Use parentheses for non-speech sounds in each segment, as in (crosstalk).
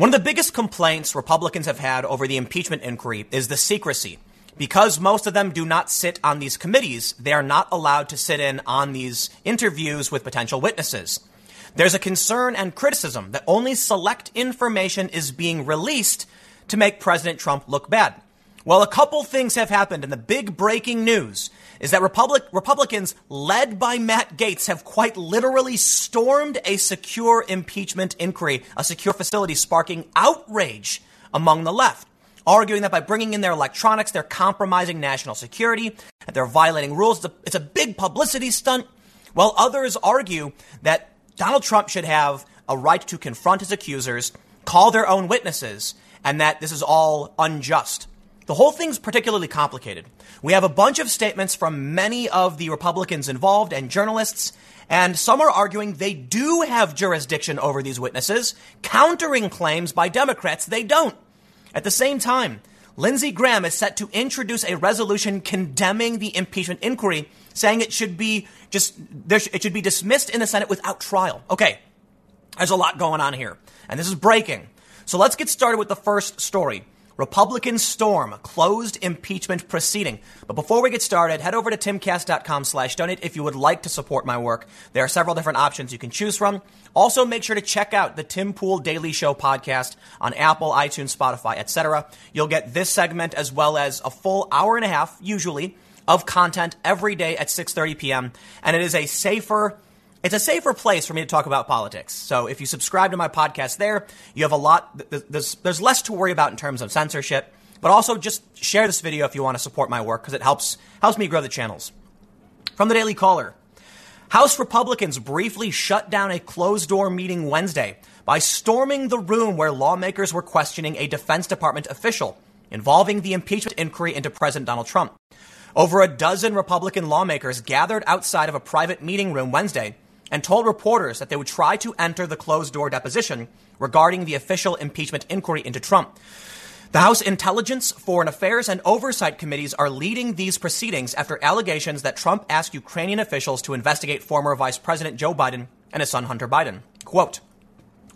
One of the biggest complaints Republicans have had over the impeachment inquiry is the secrecy. Because most of them do not sit on these committees, they are not allowed to sit in on these interviews with potential witnesses. There's a concern and criticism that only select information is being released to make President Trump look bad. Well, a couple things have happened, and the big breaking news is that Republic, Republicans, led by Matt Gaetz, have quite literally stormed a secure impeachment inquiry, a secure facility, sparking outrage among the left, arguing that by bringing in their electronics, they're compromising national security, that they're violating rules. It's a, it's a big publicity stunt. While others argue that Donald Trump should have a right to confront his accusers, call their own witnesses, and that this is all unjust. The whole thing's particularly complicated. We have a bunch of statements from many of the Republicans involved and journalists, and some are arguing they do have jurisdiction over these witnesses, countering claims by Democrats they don't. At the same time, Lindsey Graham is set to introduce a resolution condemning the impeachment inquiry, saying it should be just it should be dismissed in the Senate without trial. Okay, there's a lot going on here, and this is breaking. So let's get started with the first story. Republican storm closed impeachment proceeding. But before we get started, head over to timcast.com slash donate if you would like to support my work. There are several different options you can choose from. Also, make sure to check out the Tim Pool Daily Show podcast on Apple, iTunes, Spotify, etc. You'll get this segment as well as a full hour and a half, usually, of content every day at 6.30 p.m. And it is a safer, it's a safer place for me to talk about politics. So if you subscribe to my podcast there, you have a lot, there's, there's less to worry about in terms of censorship, but also just share this video if you want to support my work because it helps, helps me grow the channels. From the Daily Caller, House Republicans briefly shut down a closed door meeting Wednesday by storming the room where lawmakers were questioning a Defense Department official involving the impeachment inquiry into President Donald Trump. Over a dozen Republican lawmakers gathered outside of a private meeting room Wednesday and told reporters that they would try to enter the closed door deposition regarding the official impeachment inquiry into Trump. The House Intelligence, Foreign Affairs, and Oversight Committees are leading these proceedings after allegations that Trump asked Ukrainian officials to investigate former Vice President Joe Biden and his son Hunter Biden. Quote,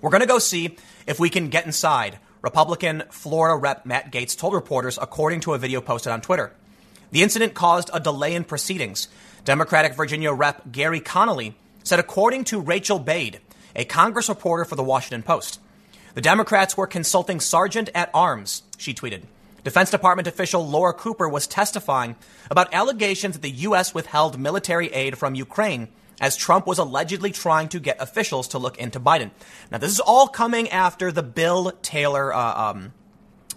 We're going to go see if we can get inside, Republican Florida Rep Matt Gaetz told reporters, according to a video posted on Twitter. The incident caused a delay in proceedings. Democratic Virginia Rep Gary Connolly said, according to Rachel Bade, a Congress reporter for the Washington Post. The Democrats were consulting Sergeant at Arms, she tweeted. Defense Department official Laura Cooper was testifying about allegations that the U.S. withheld military aid from Ukraine as Trump was allegedly trying to get officials to look into Biden. Now, this is all coming after the Bill Taylor, uh, um,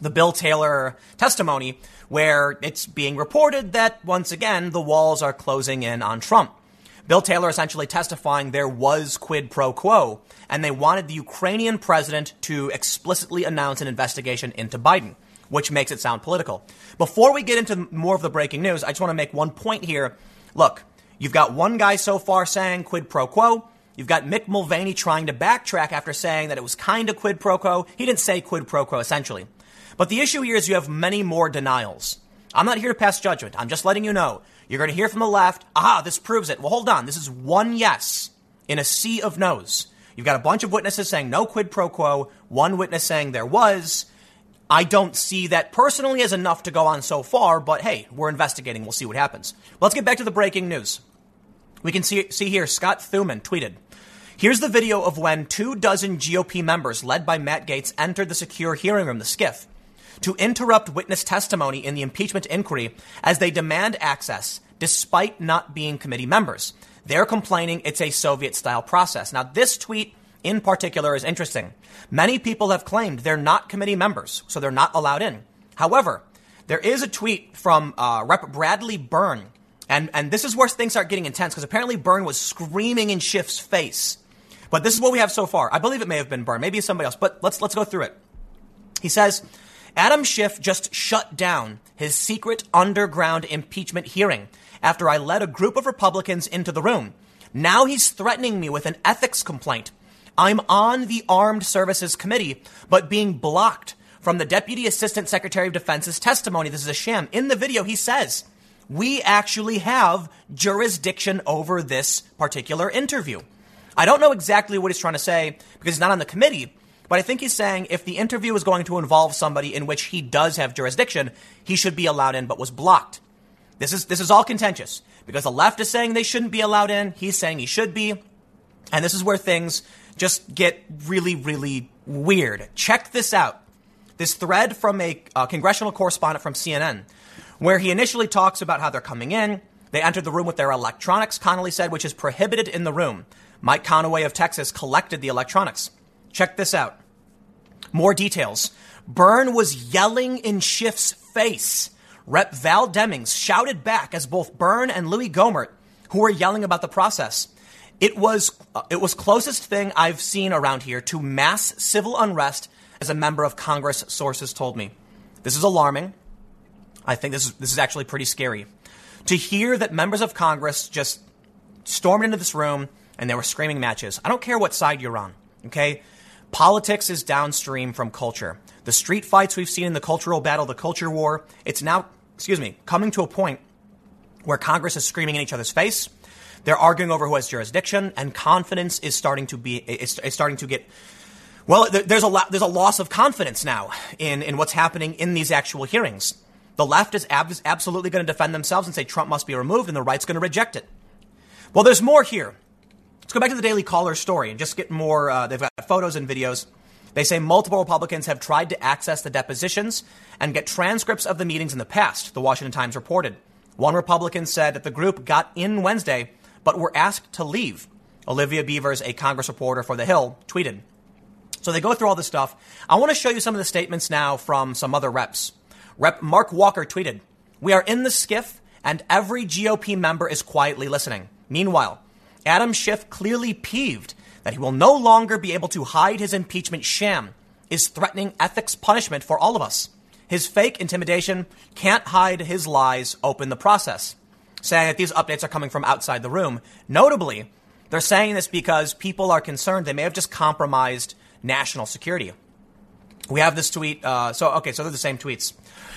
the Bill Taylor testimony, where it's being reported that once again the walls are closing in on Trump. Bill Taylor essentially testifying there was quid pro quo, and they wanted the Ukrainian president to explicitly announce an investigation into Biden, which makes it sound political. Before we get into more of the breaking news, I just want to make one point here. Look, you've got one guy so far saying quid pro quo. You've got Mick Mulvaney trying to backtrack after saying that it was kind of quid pro quo. He didn't say quid pro quo, essentially. But the issue here is you have many more denials. I'm not here to pass judgment. I'm just letting you know. You're going to hear from the left, aha, this proves it. Well, hold on. This is one yes in a sea of no's. You've got a bunch of witnesses saying no quid pro quo, one witness saying there was. I don't see that personally as enough to go on so far, but hey, we're investigating. We'll see what happens. Let's get back to the breaking news. We can see, see here Scott Thuman tweeted. Here's the video of when two dozen GOP members, led by Matt Gaetz, entered the secure hearing room, the SCIF to interrupt witness testimony in the impeachment inquiry as they demand access despite not being committee members. They're complaining it's a Soviet style process. Now, this tweet in particular is interesting. Many people have claimed they're not committee members, so they're not allowed in. However, there is a tweet from uh, Rep. Bradley Byrne, and, and this is where things start getting intense because apparently Byrne was screaming in Schiff's face. But this is what we have so far. I believe it may have been Byrne, maybe somebody else, but let's, let's go through it. He says, Adam Schiff just shut down his secret underground impeachment hearing after I led a group of Republicans into the room. Now he's threatening me with an ethics complaint. I'm on the Armed Services Committee, but being blocked from the Deputy Assistant Secretary of Defense's testimony. This is a sham. In the video, he says, we actually have jurisdiction over this particular interview. I don't know exactly what he's trying to say because he's not on the committee, But I think he's saying if the interview is going to involve somebody in which he does have jurisdiction, he should be allowed in, but was blocked. This is this is all contentious because the left is saying they shouldn't be allowed in. He's saying he should be, and this is where things just get really, really weird. Check this out. This thread from a uh, congressional correspondent from CNN, where he initially talks about how they're coming in. They entered the room with their electronics, Connolly said, which is prohibited in the room. Mike Conaway of Texas collected the electronics. Check this out. More details. Byrne was yelling in Schiff's face. Rep Val Demings shouted back as both Byrne and Louis Gohmert, who were yelling about the process. It was uh, it was closest thing I've seen around here to mass civil unrest as a member of Congress, sources told me. This is alarming. I think this is this is actually pretty scary. To hear that members of Congress just stormed into this room and they were screaming matches. I don't care what side you're on, okay? Politics is downstream from culture. The street fights we've seen in the cultural battle, the culture war, it's now, excuse me, coming to a point where Congress is screaming in each other's face. They're arguing over who has jurisdiction, and confidence is starting to be is, is starting to get. Well, there's a lot, there's a loss of confidence now in in what's happening in these actual hearings. The left is ab- absolutely going to defend themselves and say Trump must be removed, and the right's going to reject it. Well, there's more here. Let's go back to the Daily Caller story and just get more. Uh, they've got photos and videos. They say multiple Republicans have tried to access the depositions and get transcripts of the meetings in the past, the Washington Times reported. One Republican said that the group got in Wednesday but were asked to leave. Olivia Beavers, a Congress reporter for The Hill, tweeted. So they go through all this stuff. I want to show you some of the statements now from some other reps. Rep Mark Walker tweeted, We are in the SCIF and every GOP member is quietly listening. Meanwhile, Adam Schiff, clearly peeved that he will no longer be able to hide his impeachment sham, is threatening ethics punishment for all of us. His fake intimidation can't hide his lies, open the process, saying that these updates are coming from outside the room. Notably, they're saying this because people are concerned they may have just compromised national security. We have this tweet. Uh, so, okay, so they're the same tweets.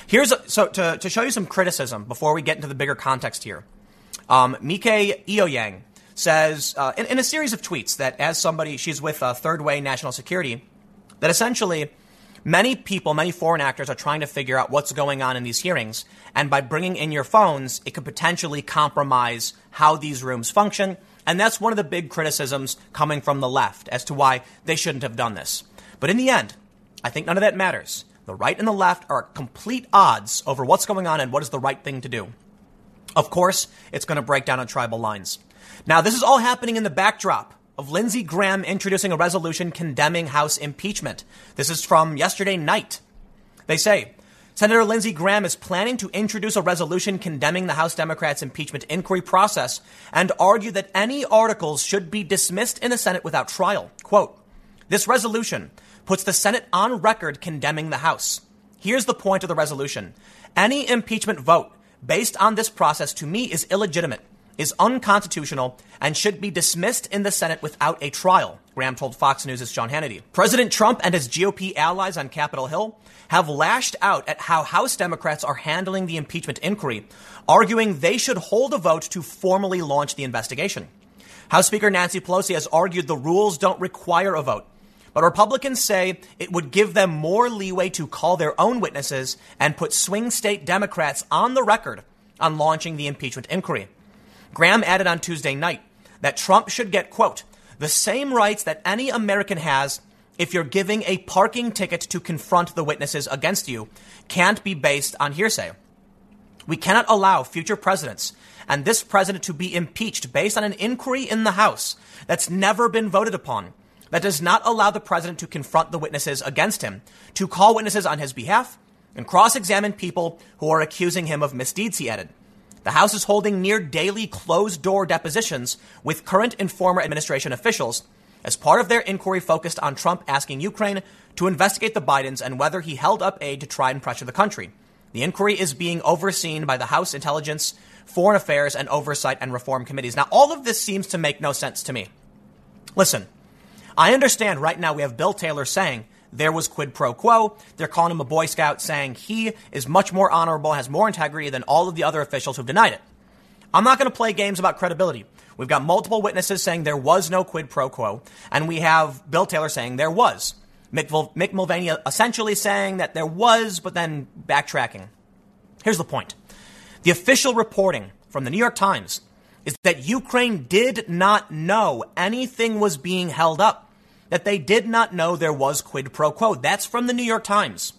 Here's a, so to, to show you some criticism before we get into the bigger context here. Um, Mike Eoyang says uh, in, in, a series of tweets that as somebody, she's with uh, Third Way National Security, that essentially many people, many foreign actors are trying to figure out what's going on in these hearings. And by bringing in your phones, it could potentially compromise how these rooms function. And that's one of the big criticisms coming from the left as to why they shouldn't have done this. But in the end, I think none of that matters. The right and the left are complete odds over what's going on and what is the right thing to do. Of course, it's going to break down on tribal lines. Now, this is all happening in the backdrop of Lindsey Graham introducing a resolution condemning House impeachment. This is from yesterday night. They say Senator Lindsey Graham is planning to introduce a resolution condemning the House Democrats' impeachment inquiry process and argue that any articles should be dismissed in the Senate without trial. Quote, this resolution puts the Senate on record condemning the House. Here's the point of the resolution. Any impeachment vote based on this process to me is illegitimate is unconstitutional and should be dismissed in the Senate without a trial, Graham told Fox News' Sean Hannity. President Trump and his GOP allies on Capitol Hill have lashed out at how House Democrats are handling the impeachment inquiry, arguing they should hold a vote to formally launch the investigation. House Speaker Nancy Pelosi has argued the rules don't require a vote. But Republicans say it would give them more leeway to call their own witnesses and put swing state Democrats on the record on launching the impeachment inquiry. Graham added on Tuesday night that Trump should get, quote, the same rights that any American has if you're giving a parking ticket to confront the witnesses against you can't be based on hearsay. We cannot allow future presidents and this president to be impeached based on an inquiry in the House that's never been voted upon, that does not allow the president to confront the witnesses against him, to call witnesses on his behalf, and cross examine people who are accusing him of misdeeds, he added. The House is holding near daily closed door depositions with current and former administration officials as part of their inquiry focused on Trump asking Ukraine to investigate the Bidens and whether he held up aid to try and pressure the country. The inquiry is being overseen by the House Intelligence, Foreign Affairs, and Oversight and Reform Committees. Now, all of this seems to make no sense to me. Listen, I understand right now we have Bill Taylor saying there was quid pro quo. They're calling him a Boy Scout, saying he is much more honorable, has more integrity than all of the other officials who've denied it. I'm not going to play games about credibility. We've got multiple witnesses saying there was no quid pro quo, and we have Bill Taylor saying there was. Mick, Mick Mulvaney essentially saying that there was, but then backtracking. Here's the point. The official reporting from the New York Times is that Ukraine did not know anything was being held up, that they did not know there was quid pro quo. That's from the New York Times.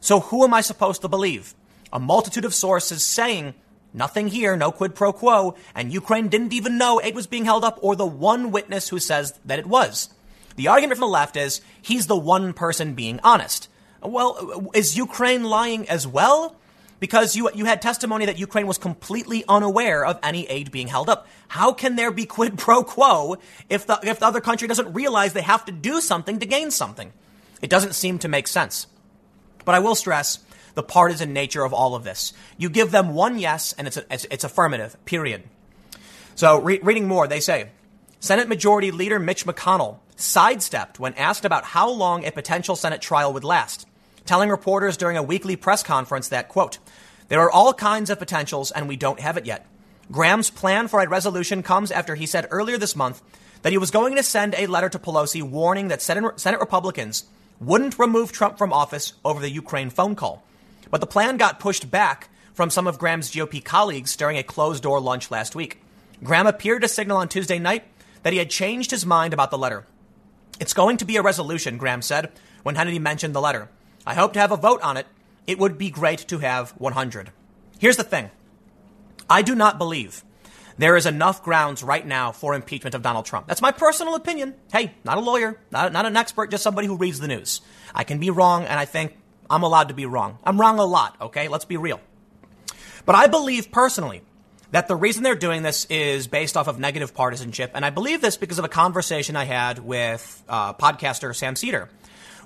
So who am I supposed to believe? A multitude of sources saying nothing here, no quid pro quo, and Ukraine didn't even know aid was being held up, or the one witness who says that it was. The argument from the left is he's the one person being honest. Well, is Ukraine lying as well? Because you, you had testimony that Ukraine was completely unaware of any aid being held up. How can there be quid pro quo if the, if the other country doesn't realize they have to do something to gain something? It doesn't seem to make sense. But I will stress the partisan nature of all of this. You give them one yes, and it's, a, it's, it's affirmative, period. So, re- reading more, they say Senate Majority Leader Mitch McConnell sidestepped when asked about how long a potential Senate trial would last, telling reporters during a weekly press conference that, quote, there are all kinds of potentials and we don't have it yet. Graham's plan for a resolution comes after he said earlier this month that he was going to send a letter to Pelosi warning that Senate, Senate Republicans wouldn't remove Trump from office over the Ukraine phone call. But the plan got pushed back from some of Graham's GOP colleagues during a closed door lunch last week. Graham appeared to signal on Tuesday night that he had changed his mind about the letter. It's going to be a resolution, Graham said when Hannity mentioned the letter. I hope to have a vote on it. It would be great to have 100. Here's the thing I do not believe there is enough grounds right now for impeachment of Donald Trump. That's my personal opinion. Hey, not a lawyer, not, not an expert, just somebody who reads the news. I can be wrong, and I think I'm allowed to be wrong. I'm wrong a lot, okay? Let's be real. But I believe personally that the reason they're doing this is based off of negative partisanship. And I believe this because of a conversation I had with uh, podcaster Sam Seder,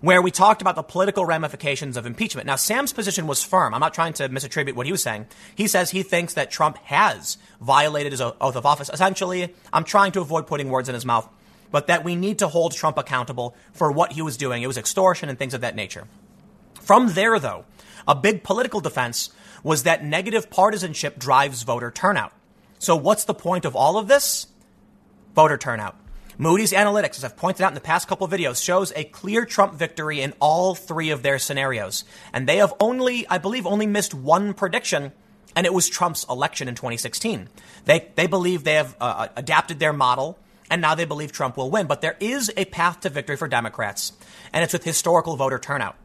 where we talked about the political ramifications of impeachment. Now, Sam's position was firm. I'm not trying to misattribute what he was saying. He says he thinks that Trump has violated his oath of office. Essentially, I'm trying to avoid putting words in his mouth, but that we need to hold Trump accountable for what he was doing. It was extortion and things of that nature. From there, though, a big political defense was that negative partisanship drives voter turnout. So what's the point of all of this? Voter turnout. Moody's Analytics, as I've pointed out in the past couple videos, shows a clear Trump victory in all three of their scenarios. And they have only, I believe, only missed one prediction, and it was Trump's election in 2016. They, they believe they have uh, uh, adapted their model, and now they believe Trump will win. But there is a path to victory for Democrats, and it's with historical voter turnout.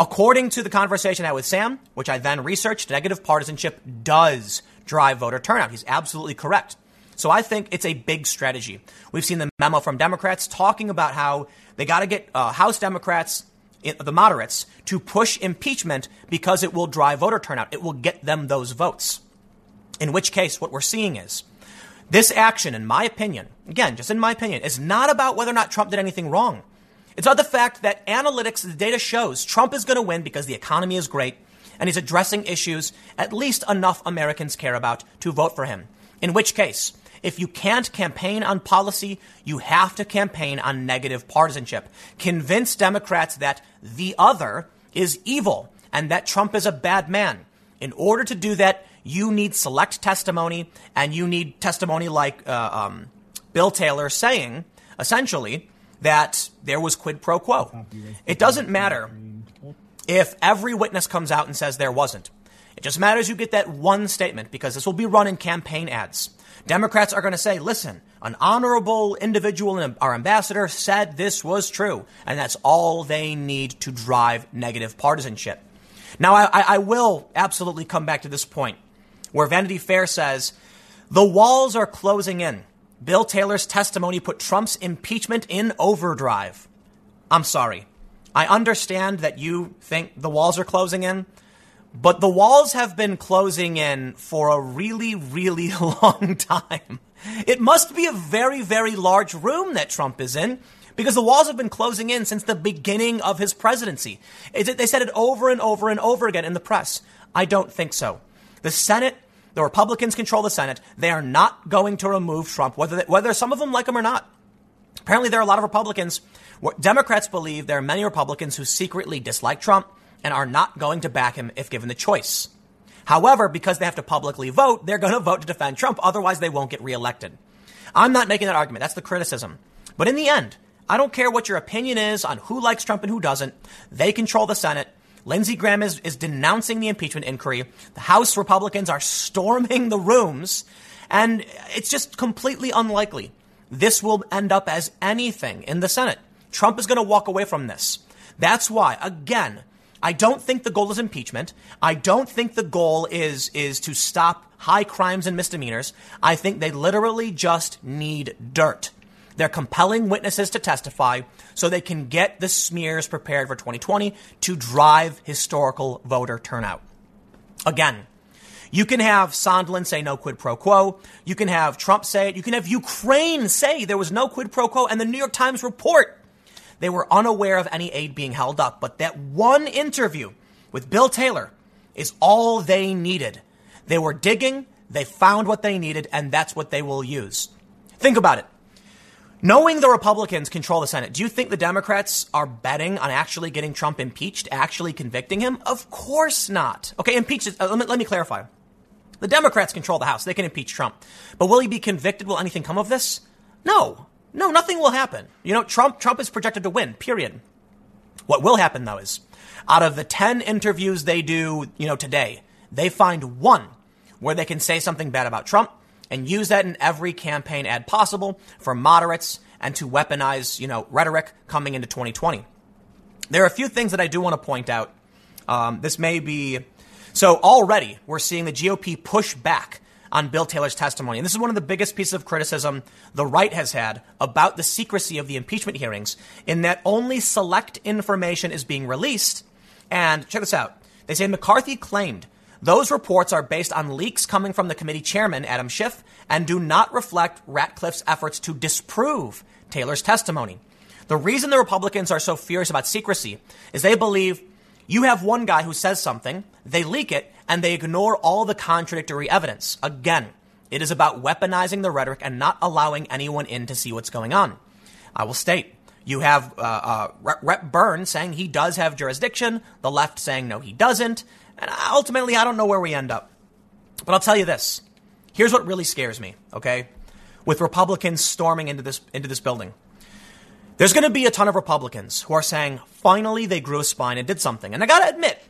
According to the conversation I had with Sam, which I then researched, negative partisanship does drive voter turnout. He's absolutely correct. So I think it's a big strategy. We've seen the memo from Democrats talking about how they got to get uh, House Democrats, the moderates, to push impeachment because it will drive voter turnout. It will get them those votes. In which case, what we're seeing is this action, in my opinion, again, just in my opinion, is not about whether or not Trump did anything wrong. It's about the fact that analytics, the data shows Trump is going to win because the economy is great and he's addressing issues at least enough Americans care about to vote for him. In which case, if you can't campaign on policy, you have to campaign on negative partisanship. Convince Democrats that the other is evil and that Trump is a bad man. In order to do that, you need select testimony and you need testimony like uh, um, Bill Taylor saying, essentially, that there was quid pro quo. It doesn't matter if every witness comes out and says there wasn't. It just matters you get that one statement because this will be run in campaign ads. Democrats are going to say, listen, an honorable individual and our ambassador said this was true. And that's all they need to drive negative partisanship. Now, I, I will absolutely come back to this point where Vanity Fair says the walls are closing in. Bill Taylor's testimony put Trump's impeachment in overdrive. I'm sorry. I understand that you think the walls are closing in, but the walls have been closing in for a really, really (laughs) long time. It must be a very, very large room that Trump is in because the walls have been closing in since the beginning of his presidency. They said it over and over and over again in the press. I don't think so. The Senate the Republicans control the Senate. They are not going to remove Trump, whether, they, whether some of them like him or not. Apparently, there are a lot of Republicans. Democrats believe there are many Republicans who secretly dislike Trump and are not going to back him if given the choice. However, because they have to publicly vote, they're going to vote to defend Trump. Otherwise, they won't get reelected. I'm not making that argument. That's the criticism. But in the end, I don't care what your opinion is on who likes Trump and who doesn't. They control the Senate. Lindsey Graham is, is denouncing the impeachment inquiry. The House Republicans are storming the rooms. And it's just completely unlikely this will end up as anything in the Senate. Trump is going to walk away from this. That's why, again, I don't think the goal is impeachment. I don't think the goal is, is to stop high crimes and misdemeanors. I think they literally just need dirt. They're compelling witnesses to testify so they can get the smears prepared for 2020 to drive historical voter turnout. Again, you can have Sondland say no quid pro quo. You can have Trump say it. You can have Ukraine say there was no quid pro quo and the New York Times report they were unaware of any aid being held up. But that one interview with Bill Taylor is all they needed. They were digging, they found what they needed, and that's what they will use. Think about it. Knowing the Republicans control the Senate, do you think the Democrats are betting on actually getting Trump impeached, actually convicting him? Of course not. Okay, impeach. Uh, let, me, let me clarify. The Democrats control the House. They can impeach Trump. But will he be convicted? Will anything come of this? No. No, nothing will happen. You know, Trump, Trump is projected to win, period. What will happen though is out of the 10 interviews they do, you know, today, they find one where they can say something bad about Trump and use that in every campaign ad possible for moderates and to weaponize, you know, rhetoric coming into 2020. There are a few things that I do want to point out. Um, this may be so already we're seeing the GOP push back on Bill Taylor's testimony. And this is one of the biggest pieces of criticism the right has had about the secrecy of the impeachment hearings, in that only select information is being released. And check this out. They say McCarthy claimed those reports are based on leaks coming from the committee chairman, Adam Schiff, and do not reflect Ratcliffe's efforts to disprove Taylor's testimony. The reason the Republicans are so furious about secrecy is they believe you have one guy who says something, they leak it, and they ignore all the contradictory evidence. Again, it is about weaponizing the rhetoric and not allowing anyone in to see what's going on. I will state you have uh, uh, Rep Burns saying he does have jurisdiction, the left saying no, he doesn't. And ultimately, I don't know where we end up. But I'll tell you this. Here's what really scares me, okay? With Republicans storming into this, into this building. There's going to be a ton of Republicans who are saying, finally, they grew a spine and did something. And I got to admit,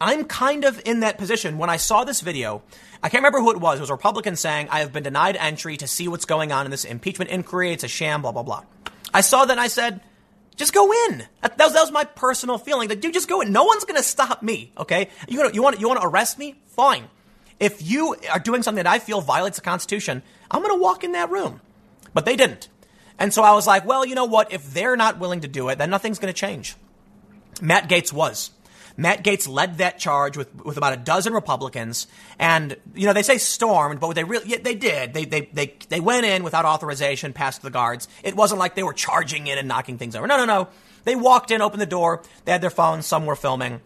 I'm kind of in that position. When I saw this video, I can't remember who it was. It was a Republican saying, I have been denied entry to see what's going on in this impeachment inquiry. It's a sham, blah, blah, blah. I saw that and I said, just go in. That, that, was, that was my personal feeling. That dude, just go in. No one's going to stop me. Okay, you you want you want to arrest me? Fine. If you are doing something that I feel violates the Constitution, I'm going to walk in that room. But they didn't, and so I was like, well, you know what? If they're not willing to do it, then nothing's going to change. Matt Gaetz was. Matt Gaetz led that charge with, with about a dozen Republicans. And, you know, they say stormed, but they really, yeah, they did. They, they, they, they went in without authorization past the guards. It wasn't like they were charging in and knocking things over. No, no, no. They walked in, opened the door. They had their phones. Some were filming.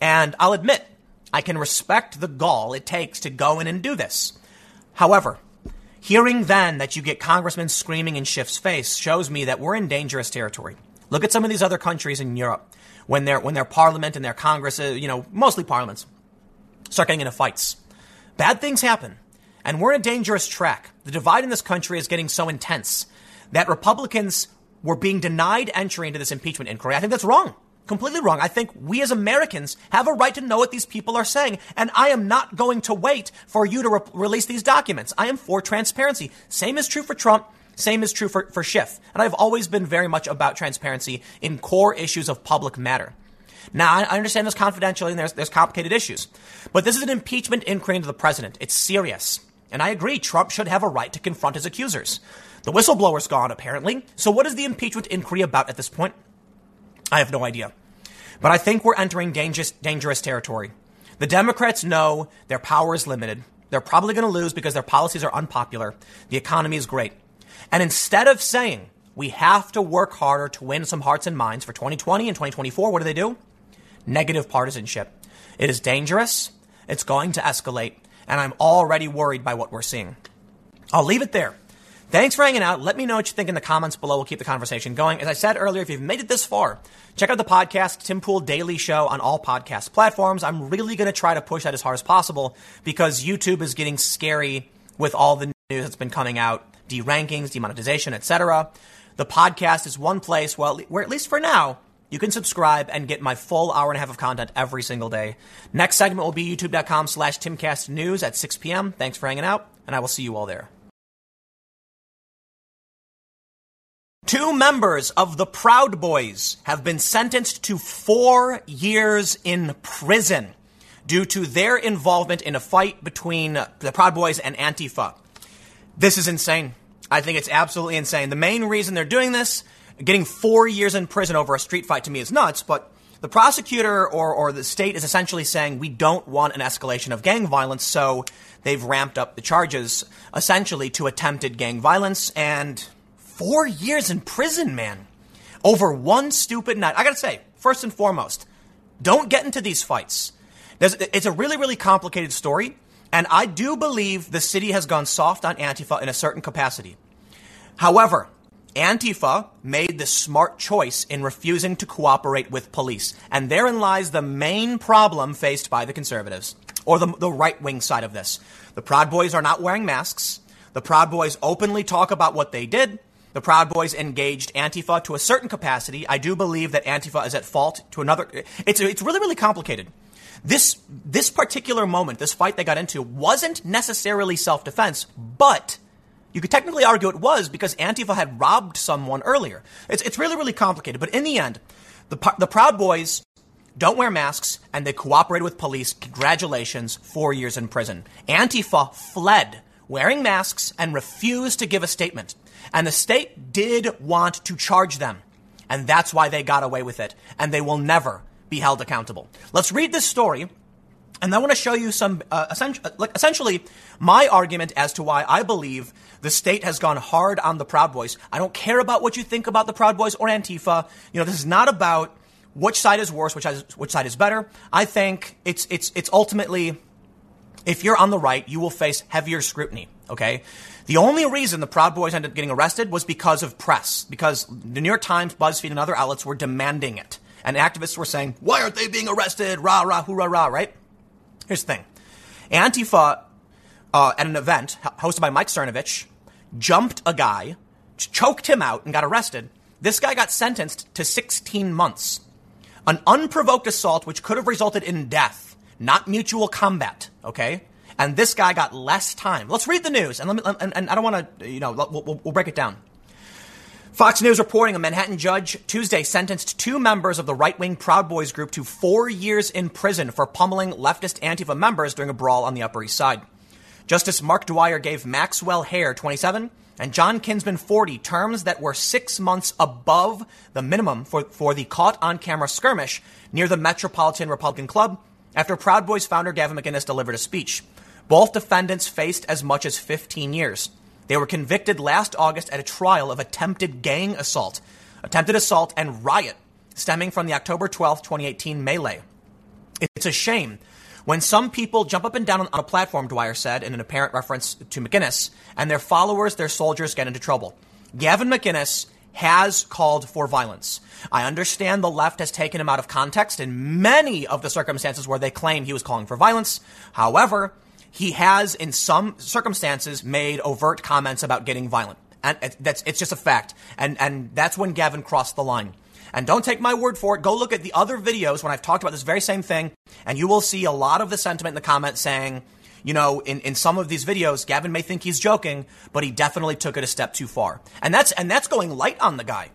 And I'll admit, I can respect the gall it takes to go in and do this. However, hearing then that you get congressmen screaming in Schiff's face shows me that we're in dangerous territory. Look at some of these other countries in Europe when their when their parliament and their congress, uh, you know, mostly parliaments, start getting into fights. Bad things happen, and we're in a dangerous track. The divide in this country is getting so intense that Republicans were being denied entry into this impeachment inquiry. I think that's wrong. Completely wrong. I think we as Americans have a right to know what these people are saying, and I am not going to wait for you to re- release these documents. I am for transparency. Same is true for Trump. Same is true for, for Schiff. And I've always been very much about transparency in core issues of public matter. Now, I understand there's confidentiality and there's, there's complicated issues, but this is an impeachment inquiry into the president. It's serious. And I agree, Trump should have a right to confront his accusers. The whistleblower's gone, apparently. So what is the impeachment inquiry about at this point? I have no idea. But I think we're entering dangerous, dangerous territory. The Democrats know their power is limited. They're probably going to lose because their policies are unpopular. The economy is great. And instead of saying we have to work harder to win some hearts and minds for 2020 and 2024, what do they do? Negative partisanship. It is dangerous. It's going to escalate. And I'm already worried by what we're seeing. I'll leave it there. Thanks for hanging out. Let me know what you think in the comments below. We'll keep the conversation going. As I said earlier, if you've made it this far, check out the podcast, Tim Pool Daily Show on all podcast platforms. I'm really going to try to push that as hard as possible because YouTube is getting scary with all the news that's been coming out derankings, demonetization, etc. the podcast is one place well, where, at least for now, you can subscribe and get my full hour and a half of content every single day. Next segment will be youtube.com slash timcastnews at 6 p.m. Thanks for hanging out, and I will see you all there. Two members of the Proud Boys have been sentenced to four years in prison due to their involvement in a fight between the Proud Boys and Antifa. This is insane. I think it's absolutely insane. The main reason they're doing this Getting four years in prison over a street fight to me is nuts, but the prosecutor or, or the state is essentially saying we don't want an escalation of gang violence, so they've ramped up the charges essentially to attempted gang violence and four years in prison, man. Over one stupid night. I gotta say, first and foremost, don't get into these fights. There's, it's a really, really complicated story, and I do believe the city has gone soft on Antifa in a certain capacity. However, Antifa made the smart choice in refusing to cooperate with police. And therein lies the main problem faced by the conservatives, or the, the right wing side of this. The Proud Boys are not wearing masks. The Proud Boys openly talk about what they did. The Proud Boys engaged Antifa to a certain capacity. I do believe that Antifa is at fault to another. It's, it's really, really complicated. This, this particular moment, this fight they got into, wasn't necessarily self defense, but you could technically argue it was because Antifa had robbed someone earlier. It's, it's really, really complicated. But in the end, the, the Proud Boys don't wear masks and they cooperated with police. Congratulations, four years in prison. Antifa fled wearing masks and refused to give a statement. And the state did want to charge them. And that's why they got away with it. And they will never be held accountable. Let's read this story and I want to show you some, uh, essentially, essentially, my argument as to why I believe the state has gone hard on the Proud Boys. I don't care about what you think about the Proud Boys or Antifa. You know, this is not about which side is worse, which, is, which side is better. I think it's, it's, it's ultimately, if you're on the right, you will face heavier scrutiny, okay? The only reason the Proud Boys ended up getting arrested was because of press, because the New York Times, BuzzFeed, and other outlets were demanding it. And activists were saying, why aren't they being arrested? Rah, rah, hoorah, rah, right? Here's the thing Antifa, uh, at an event hosted by Mike Cernovich, jumped a guy, choked him out, and got arrested. This guy got sentenced to 16 months. An unprovoked assault which could have resulted in death, not mutual combat, okay? And this guy got less time. Let's read the news, and, me, and, and I don't want to, you know, we'll, we'll, we'll break it down. Fox News reporting a Manhattan judge Tuesday sentenced two members of the right wing Proud Boys group to four years in prison for pummeling leftist Antifa members during a brawl on the Upper East Side. Justice Mark Dwyer gave Maxwell Hare, 27, and John Kinsman, 40, terms that were six months above the minimum for, for the caught on camera skirmish near the Metropolitan Republican Club after Proud Boys founder Gavin McInnes delivered a speech. Both defendants faced as much as 15 years. They were convicted last August at a trial of attempted gang assault, attempted assault, and riot stemming from the October 12, 2018 melee. It's a shame when some people jump up and down on a platform, Dwyer said in an apparent reference to McInnes, and their followers, their soldiers get into trouble. Gavin McInnes has called for violence. I understand the left has taken him out of context in many of the circumstances where they claim he was calling for violence. However, he has, in some circumstances, made overt comments about getting violent. And that's, it's just a fact. And, and that's when Gavin crossed the line. And don't take my word for it. Go look at the other videos when I've talked about this very same thing, and you will see a lot of the sentiment in the comments saying, you know, in, in some of these videos, Gavin may think he's joking, but he definitely took it a step too far. And that's, and that's going light on the guy.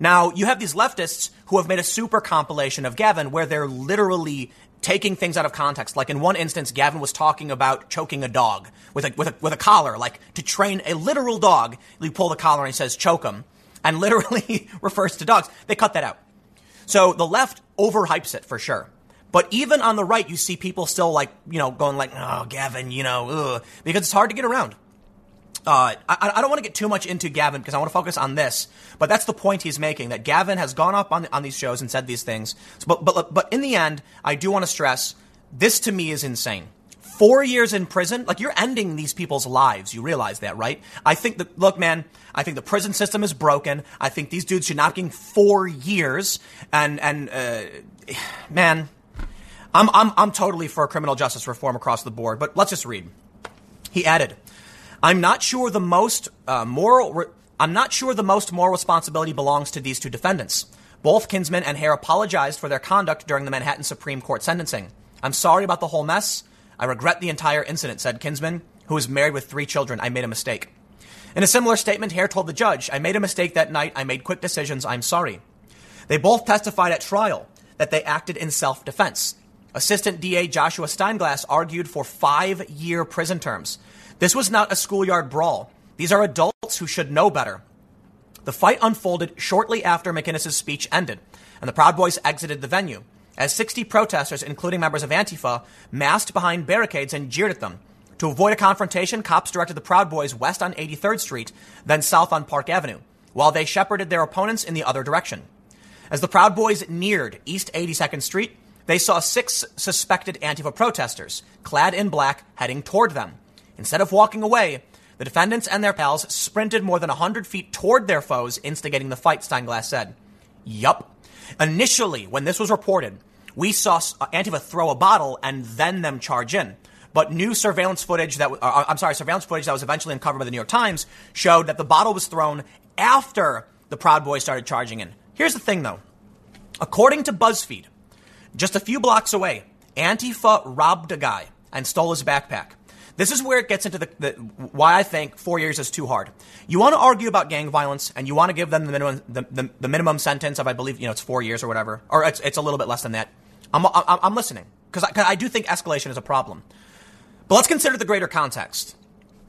Now, you have these leftists who have made a super compilation of Gavin where they're literally taking things out of context. Like in one instance, Gavin was talking about choking a dog with a, with a, with a collar, like to train a literal dog. You pull the collar and he says, choke him, and literally (laughs) refers to dogs. They cut that out. So the left overhypes it for sure. But even on the right, you see people still like, you know, going like, oh, Gavin, you know, ugh, because it's hard to get around. Uh, I, I, don't want to get too much into Gavin because I want to focus on this, but that's the point he's making that Gavin has gone up on, on these shows and said these things. But, but, but in the end, I do want to stress this to me is insane. Four years in prison, like you're ending these people's lives. You realize that, right? I think that, look, man, I think the prison system is broken. I think these dudes should not get four years. And, and, uh, man, I'm, I'm, I'm totally for criminal justice reform across the board, but let's just read. He added, I'm not sure the most uh, moral. Re- I'm not sure the most moral responsibility belongs to these two defendants. Both Kinsman and Hare apologized for their conduct during the Manhattan Supreme Court sentencing. I'm sorry about the whole mess. I regret the entire incident, said Kinsman, who is married with three children. I made a mistake. In a similar statement, Hare told the judge, I made a mistake that night. I made quick decisions. I'm sorry. They both testified at trial that they acted in self defense. Assistant DA Joshua Steinglass argued for five year prison terms. This was not a schoolyard brawl. These are adults who should know better. The fight unfolded shortly after McInnes's speech ended, and the Proud Boys exited the venue. As 60 protesters, including members of Antifa, massed behind barricades and jeered at them. To avoid a confrontation, cops directed the Proud Boys west on 83rd Street, then south on Park Avenue, while they shepherded their opponents in the other direction. As the Proud Boys neared East 82nd Street, they saw six suspected Antifa protesters, clad in black, heading toward them. Instead of walking away, the defendants and their pals sprinted more than 100 feet toward their foes, instigating the fight, Steinglass said. Yup. Initially, when this was reported, we saw uh, Antifa throw a bottle and then them charge in. But new surveillance footage that, uh, I'm sorry, surveillance footage that was eventually uncovered by the New York Times showed that the bottle was thrown after the Proud Boys started charging in. Here's the thing though. According to BuzzFeed, just a few blocks away, Antifa robbed a guy and stole his backpack. This is where it gets into the, the, why I think four years is too hard. You want to argue about gang violence and you want to give them the minimum the, the, the, minimum sentence of I believe you know it's four years or whatever, or it's, it's a little bit less than that. I'm I'm, I'm listening because I, I do think escalation is a problem. But let's consider the greater context.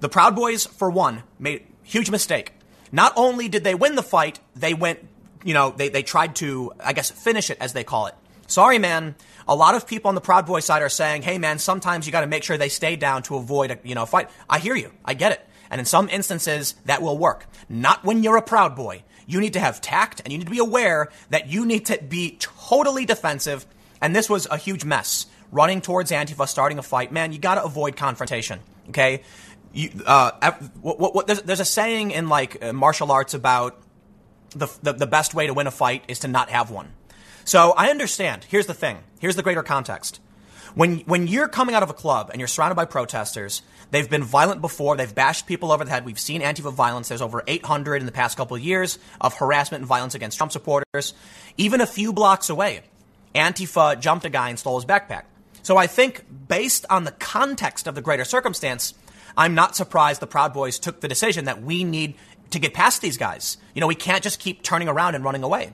The Proud Boys, for one, made huge mistake. Not only did they win the fight, they went, you know, they, they tried to, I guess, finish it as they call it. Sorry, man. A lot of people on the Proud Boy side are saying, hey, man, sometimes you got to make sure they stay down to avoid a, you know, fight. I hear you. I get it. And in some instances, that will work. Not when you're a Proud Boy. You need to have tact and you need to be aware that you need to be totally defensive. And this was a huge mess. Running towards Antifa, starting a fight. Man, you got to avoid confrontation. Okay? You, uh, what, what, what, there's, there's, a saying in like uh, martial arts about the, the, the best way to win a fight is to not have one. So I understand. Here's the thing. Here's the greater context. When, when you're coming out of a club and you're surrounded by protesters, they've been violent before. They've bashed people over the head. We've seen Antifa violence. There's over 800 in the past couple of years of harassment and violence against Trump supporters. Even a few blocks away, Antifa jumped a guy and stole his backpack. So I think based on the context of the greater circumstance, I'm not surprised the Proud Boys took the decision that we need to get past these guys. You know, we can't just keep turning around and running away.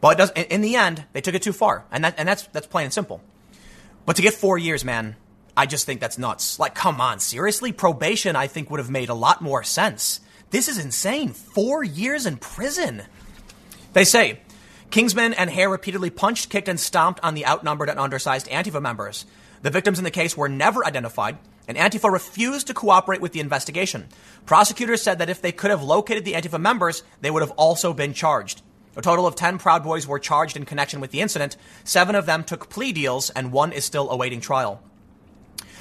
But it does, in the end, they took it too far, and that, and that's that's plain and simple. But to get four years, man, I just think that's nuts. Like, come on, seriously? Probation, I think, would have made a lot more sense. This is insane. Four years in prison. They say Kinsman and Hare repeatedly punched, kicked, and stomped on the outnumbered and undersized Antifa members. The victims in the case were never identified, and Antifa refused to cooperate with the investigation. Prosecutors said that if they could have located the Antifa members, they would have also been charged. A total of 10 Proud Boys were charged in connection with the incident. Seven of them took plea deals, and one is still awaiting trial.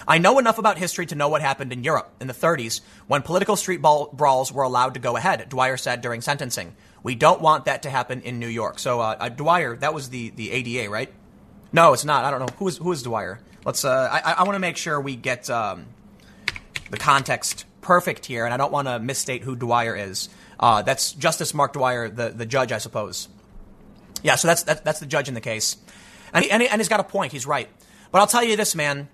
I know enough about history to know what happened in Europe in the 30s when political street brawls were allowed to go ahead, Dwyer said during sentencing. We don't want that to happen in New York. So, uh, uh, Dwyer, that was the, the ADA, right? No, it's not. I don't know. Who is, who is Dwyer? Let's, uh, I, I want to make sure we get um, the context perfect here, and I don't want to misstate who Dwyer is. Uh, that's Justice Mark Dwyer, the, the judge, I suppose. Yeah, so that's, that's, that's the judge in the case. And, he, and, he, he's got a point. He's right. But I'll tell you this, man.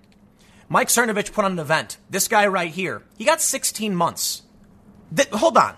Mike Cernovich put on an event. This guy right here, he got 16 months. Th- hold on.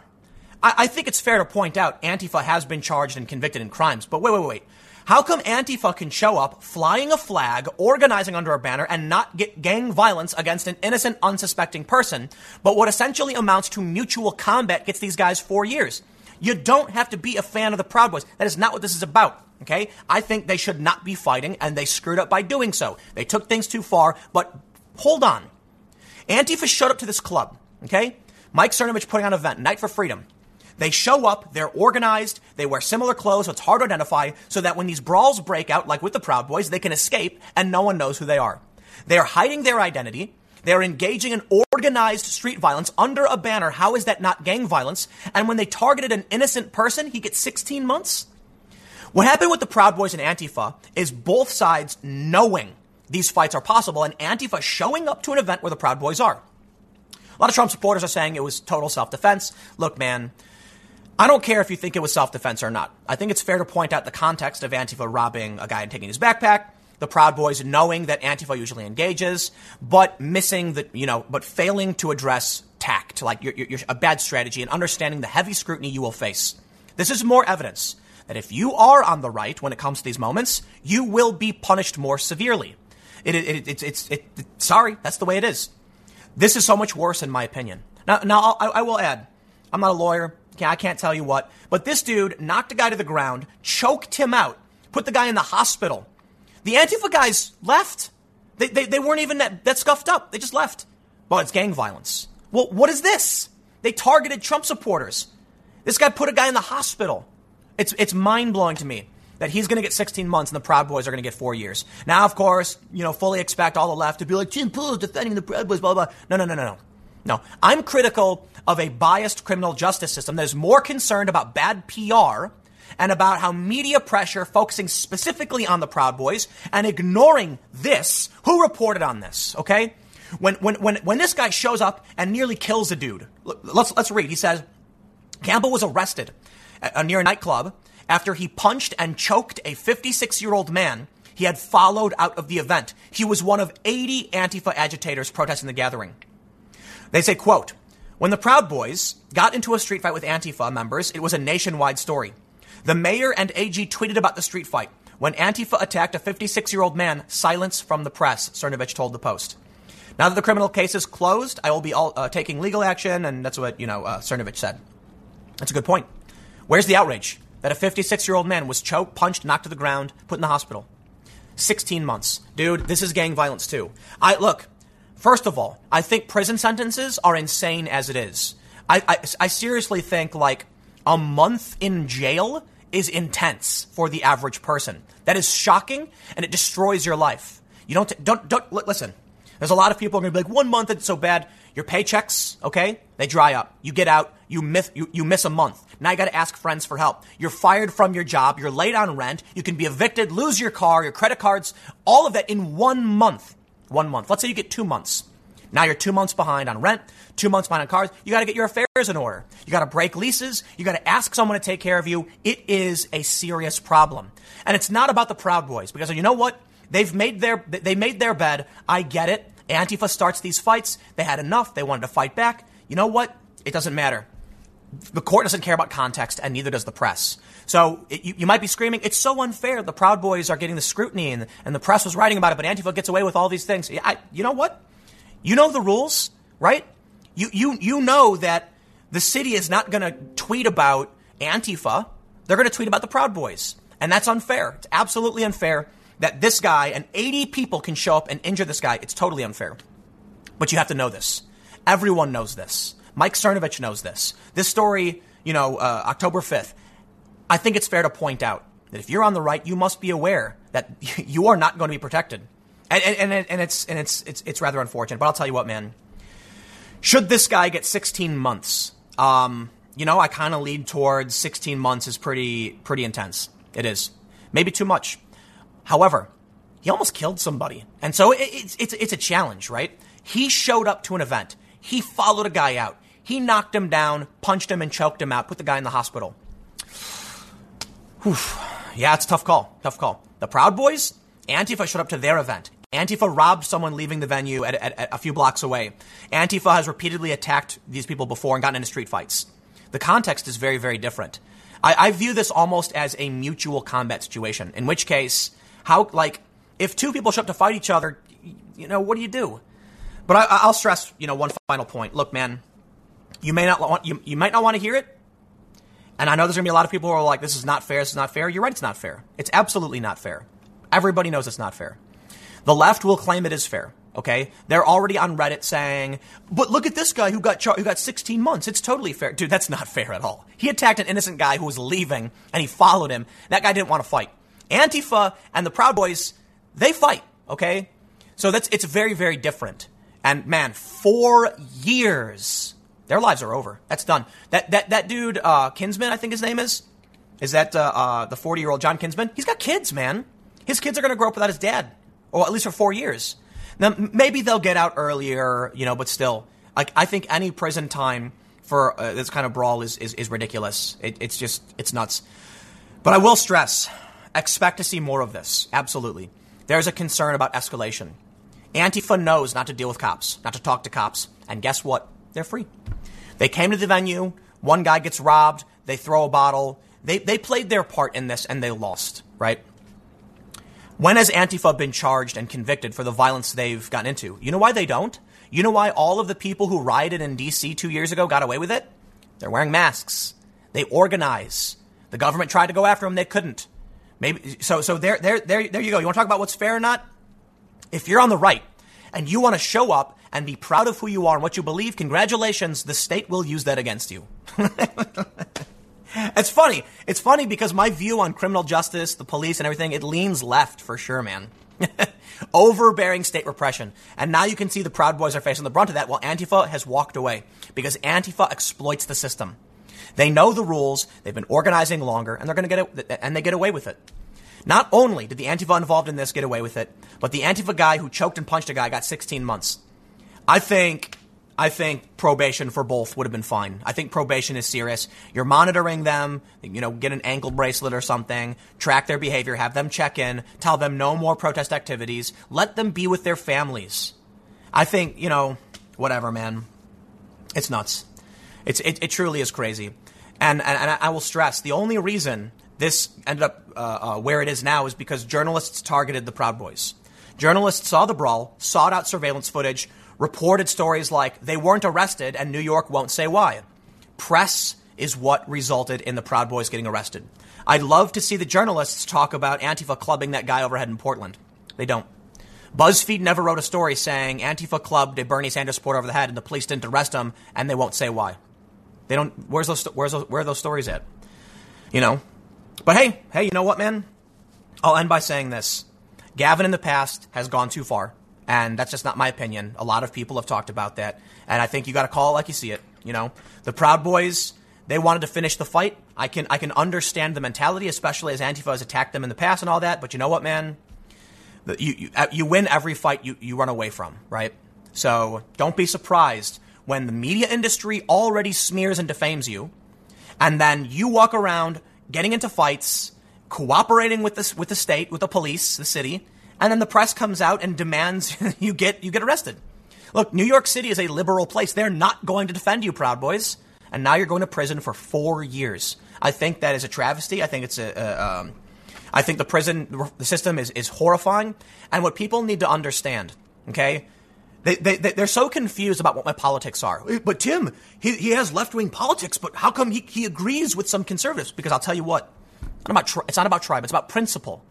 I, I think it's fair to point out Antifa has been charged and convicted in crimes. But wait, wait, wait. How come Antifa can show up flying a flag, organizing under a banner, and not get gang violence against an innocent, unsuspecting person, but what essentially amounts to mutual combat gets these guys four years? You don't have to be a fan of the Proud Boys. That is not what this is about. Okay? I think they should not be fighting, and they screwed up by doing so. They took things too far, but hold on. Antifa showed up to this club. Okay? Mike Cernovich putting on an event, Night for Freedom. They show up, they're organized, they wear similar clothes, so it's hard to identify, so that when these brawls break out, like with the Proud Boys, they can escape and no one knows who they are. They're hiding their identity. They're engaging in organized street violence under a banner. How is that not gang violence? And when they targeted an innocent person, he gets 16 months? What happened with the Proud Boys and Antifa is both sides knowing these fights are possible and Antifa showing up to an event where the Proud Boys are. A lot of Trump supporters are saying it was total self defense. Look, man, I don't care if you think it was self defense or not. I think it's fair to point out the context of Antifa robbing a guy and taking his backpack, the Proud Boys knowing that Antifa usually engages, but missing the, you know, but failing to address tact, like you're, a bad strategy and understanding the heavy scrutiny you will face. This is more evidence that if you are on the right when it comes to these moments, you will be punished more severely. It, it, it, it's, it, sorry, that's the way it is. This is so much worse, in my opinion. Now, now I, I will add, I'm not a lawyer. I can't tell you what, but this dude knocked a guy to the ground, choked him out, put the guy in the hospital. The Antifa guys left. They, they, they weren't even that, that scuffed up. They just left. Well, it's gang violence. Well, what is this? They targeted Trump supporters. This guy put a guy in the hospital. It's, it's mind blowing to me that he's going to get 16 months and the Proud Boys are going to get four years. Now, of course, you know, fully expect all the left to be like, Tim Pool defending the Proud Boys, blah, blah. No, no, no, no, no. No. I'm critical of a biased criminal justice system that is more concerned about bad PR and about how media pressure focusing specifically on the Proud Boys and ignoring this. Who reported on this? Okay? When, when, when, when this guy shows up and nearly kills a dude, let's, let's read. He says, Campbell was arrested near a nightclub after he punched and choked a 56 year old man he had followed out of the event. He was one of 80 Antifa agitators protesting the gathering. They say, quote, when the Proud Boys got into a street fight with Antifa members, it was a nationwide story. The mayor and AG tweeted about the street fight. When Antifa attacked a 56 year old man, silence from the press, Cernovich told the Post. Now that the criminal case is closed, I will be all, uh, taking legal action, and that's what, you know, uh, Cernovich said. That's a good point. Where's the outrage that a 56 year old man was choked, punched, knocked to the ground, put in the hospital? 16 months. Dude, this is gang violence too. I, look, first of all, I think prison sentences are insane as it is. I, I, I seriously think like a month in jail is intense for the average person. That is shocking and it destroys your life. You don't, don't, don't, listen. There's a lot of people are going to be like, one month it's so bad. Your paychecks, okay, they dry up. You get out, you miss, you, you miss a month. Now you got to ask friends for help. You're fired from your job. You're late on rent. You can be evicted, lose your car, your credit cards, all of that in one month. One month. Let's say you get two months. Now you're two months behind on rent, two months behind on cars. You got to get your affairs in order. You got to break leases. You got to ask someone to take care of you. It is a serious problem. And it's not about the Proud Boys because you know what? They've made their, they made their bed. I get it. Antifa starts these fights. They had enough. They wanted to fight back. You know what? It doesn't matter. The court doesn't care about context, and neither does the press. So it, you, you, might be screaming, it's so unfair. The Proud Boys are getting the scrutiny, and, and the press was writing about it, but Antifa gets away with all these things. I, you know what? You know the rules, right? You, you, you know that the city is not going to tweet about Antifa. They're going to tweet about the Proud Boys. And that's unfair. It's absolutely unfair that this guy and 80 people can show up and injure this guy. It's totally unfair. But you have to know this. Everyone knows this. Mike Cernovich knows this. This story, you know, uh, October 5th. I think it's fair to point out that if you're on the right, you must be aware that (laughs) you are not going to be protected. And, and, and, it's, and it's, it's, it's rather unfortunate. But I'll tell you what, man. Should this guy get 16 months? Um, you know, I kind of lean towards 16 months is pretty, pretty intense. It is. Maybe too much. However, he almost killed somebody. And so it, it's, it's, it's a challenge, right? He showed up to an event. He followed a guy out. He knocked him down, punched him, and choked him out, put the guy in the hospital. Whew. Yeah, it's a tough call. Tough call. The Proud Boys, Antifa showed up to their event. Antifa robbed someone leaving the venue at, at, at, a few blocks away. Antifa has repeatedly attacked these people before and gotten into street fights. The context is very, very different. I, I view this almost as a mutual combat situation, in which case, how, like, if two people show up to fight each other, you know, what do you do? But I, will stress, you know, one final point. Look, man, you may not want, you, you might not want to hear it. And I know there's going to be a lot of people who are like, this is not fair, this is not fair. You're right, it's not fair. It's absolutely not fair. Everybody knows it's not fair. The left will claim it is fair. Okay, they're already on Reddit saying, "But look at this guy who got char- who got 16 months. It's totally fair, dude. That's not fair at all. He attacked an innocent guy who was leaving, and he followed him. That guy didn't want to fight. Antifa and the Proud Boys, they fight. Okay, so that's it's very very different. And man, four years, their lives are over. That's done. That that that dude, uh, Kinsman, I think his name is, is that uh, uh, the 40 year old John Kinsman? He's got kids, man. His kids are going to grow up without his dad, or at least for four years. Now, maybe they'll get out earlier, you know, but still, like, I think any prison time for uh, this kind of brawl is, is, is ridiculous. It, it's just, it's nuts. But I will stress, expect to see more of this. Absolutely. There's a concern about escalation. Antifa knows not to deal with cops, not to talk to cops. And guess what? They're free. They came to the venue. One guy gets robbed. They throw a bottle. They, they played their part in this and they lost, right? When has Antifa been charged and convicted for the violence they've gotten into? You know why they don't? You know why all of the people who rioted in DC two years ago got away with it? They're wearing masks. They organize. The government tried to go after them, they couldn't. Maybe so. So there, there, there, there you go. You want to talk about what's fair or not? If you're on the right and you want to show up and be proud of who you are and what you believe, congratulations. The state will use that against you. (laughs) it's funny. It's funny because my view on criminal justice, the police, and everything, it leans left for sure, man. (laughs) Overbearing state repression. And now you can see the Proud Boys are facing the brunt of that while Antifa has walked away because Antifa exploits the system. They know the rules, they've been organizing longer, and they're going to get it, and they get away with it. Not only did the Antifa involved in this get away with it, but the Antifa guy who choked and punched a guy got 16 months. I think I think probation for both would have been fine. I think probation is serious. You're monitoring them, you know, get an ankle bracelet or something, track their behavior, have them check in, tell them no more protest activities, let them be with their families. I think, you know, whatever, man. It's nuts. It's, it, it truly is crazy. And, and, and I will stress the only reason this ended up uh, uh, where it is now is because journalists targeted the Proud Boys. Journalists saw the brawl, sought out surveillance footage, reported stories like they weren't arrested and New York won't say why. Press is what resulted in the Proud Boys getting arrested. I'd love to see the journalists talk about Antifa clubbing that guy overhead in Portland. They don't. BuzzFeed never wrote a story saying Antifa clubbed a Bernie Sanders supporter over the head and the police didn't arrest him and they won't say why. They don't. Where's those? Where's those? Where are those stories at? You know. But hey, hey, you know what, man? I'll end by saying this: Gavin in the past has gone too far. And that's just not my opinion. A lot of people have talked about that. And I think you got to call it like you see it. You know, the Proud Boys, they wanted to finish the fight. I can, I can understand the mentality, especially as Antifa has attacked them in the past and all that. But you know what, man? You, you, uh, you win every fight you, you run away from, right? So don't be surprised when the media industry already smears and defames you. And then you walk around getting into fights, cooperating with the, with the state, with the police, the city, and then the press comes out and demands (laughs) you get you get arrested. Look, New York City is a liberal place. They're not going to defend you, Proud Boys. And now you're going to prison for four years. I think that is a travesty. I think it's a. a um, I think the prison the system is, is horrifying. And what people need to understand, okay, they, they, they're so confused about what my politics are. But Tim, he, he has left wing politics, but how come he, he agrees with some conservatives? Because I'll tell you what, it's not about tribe, it's about principle.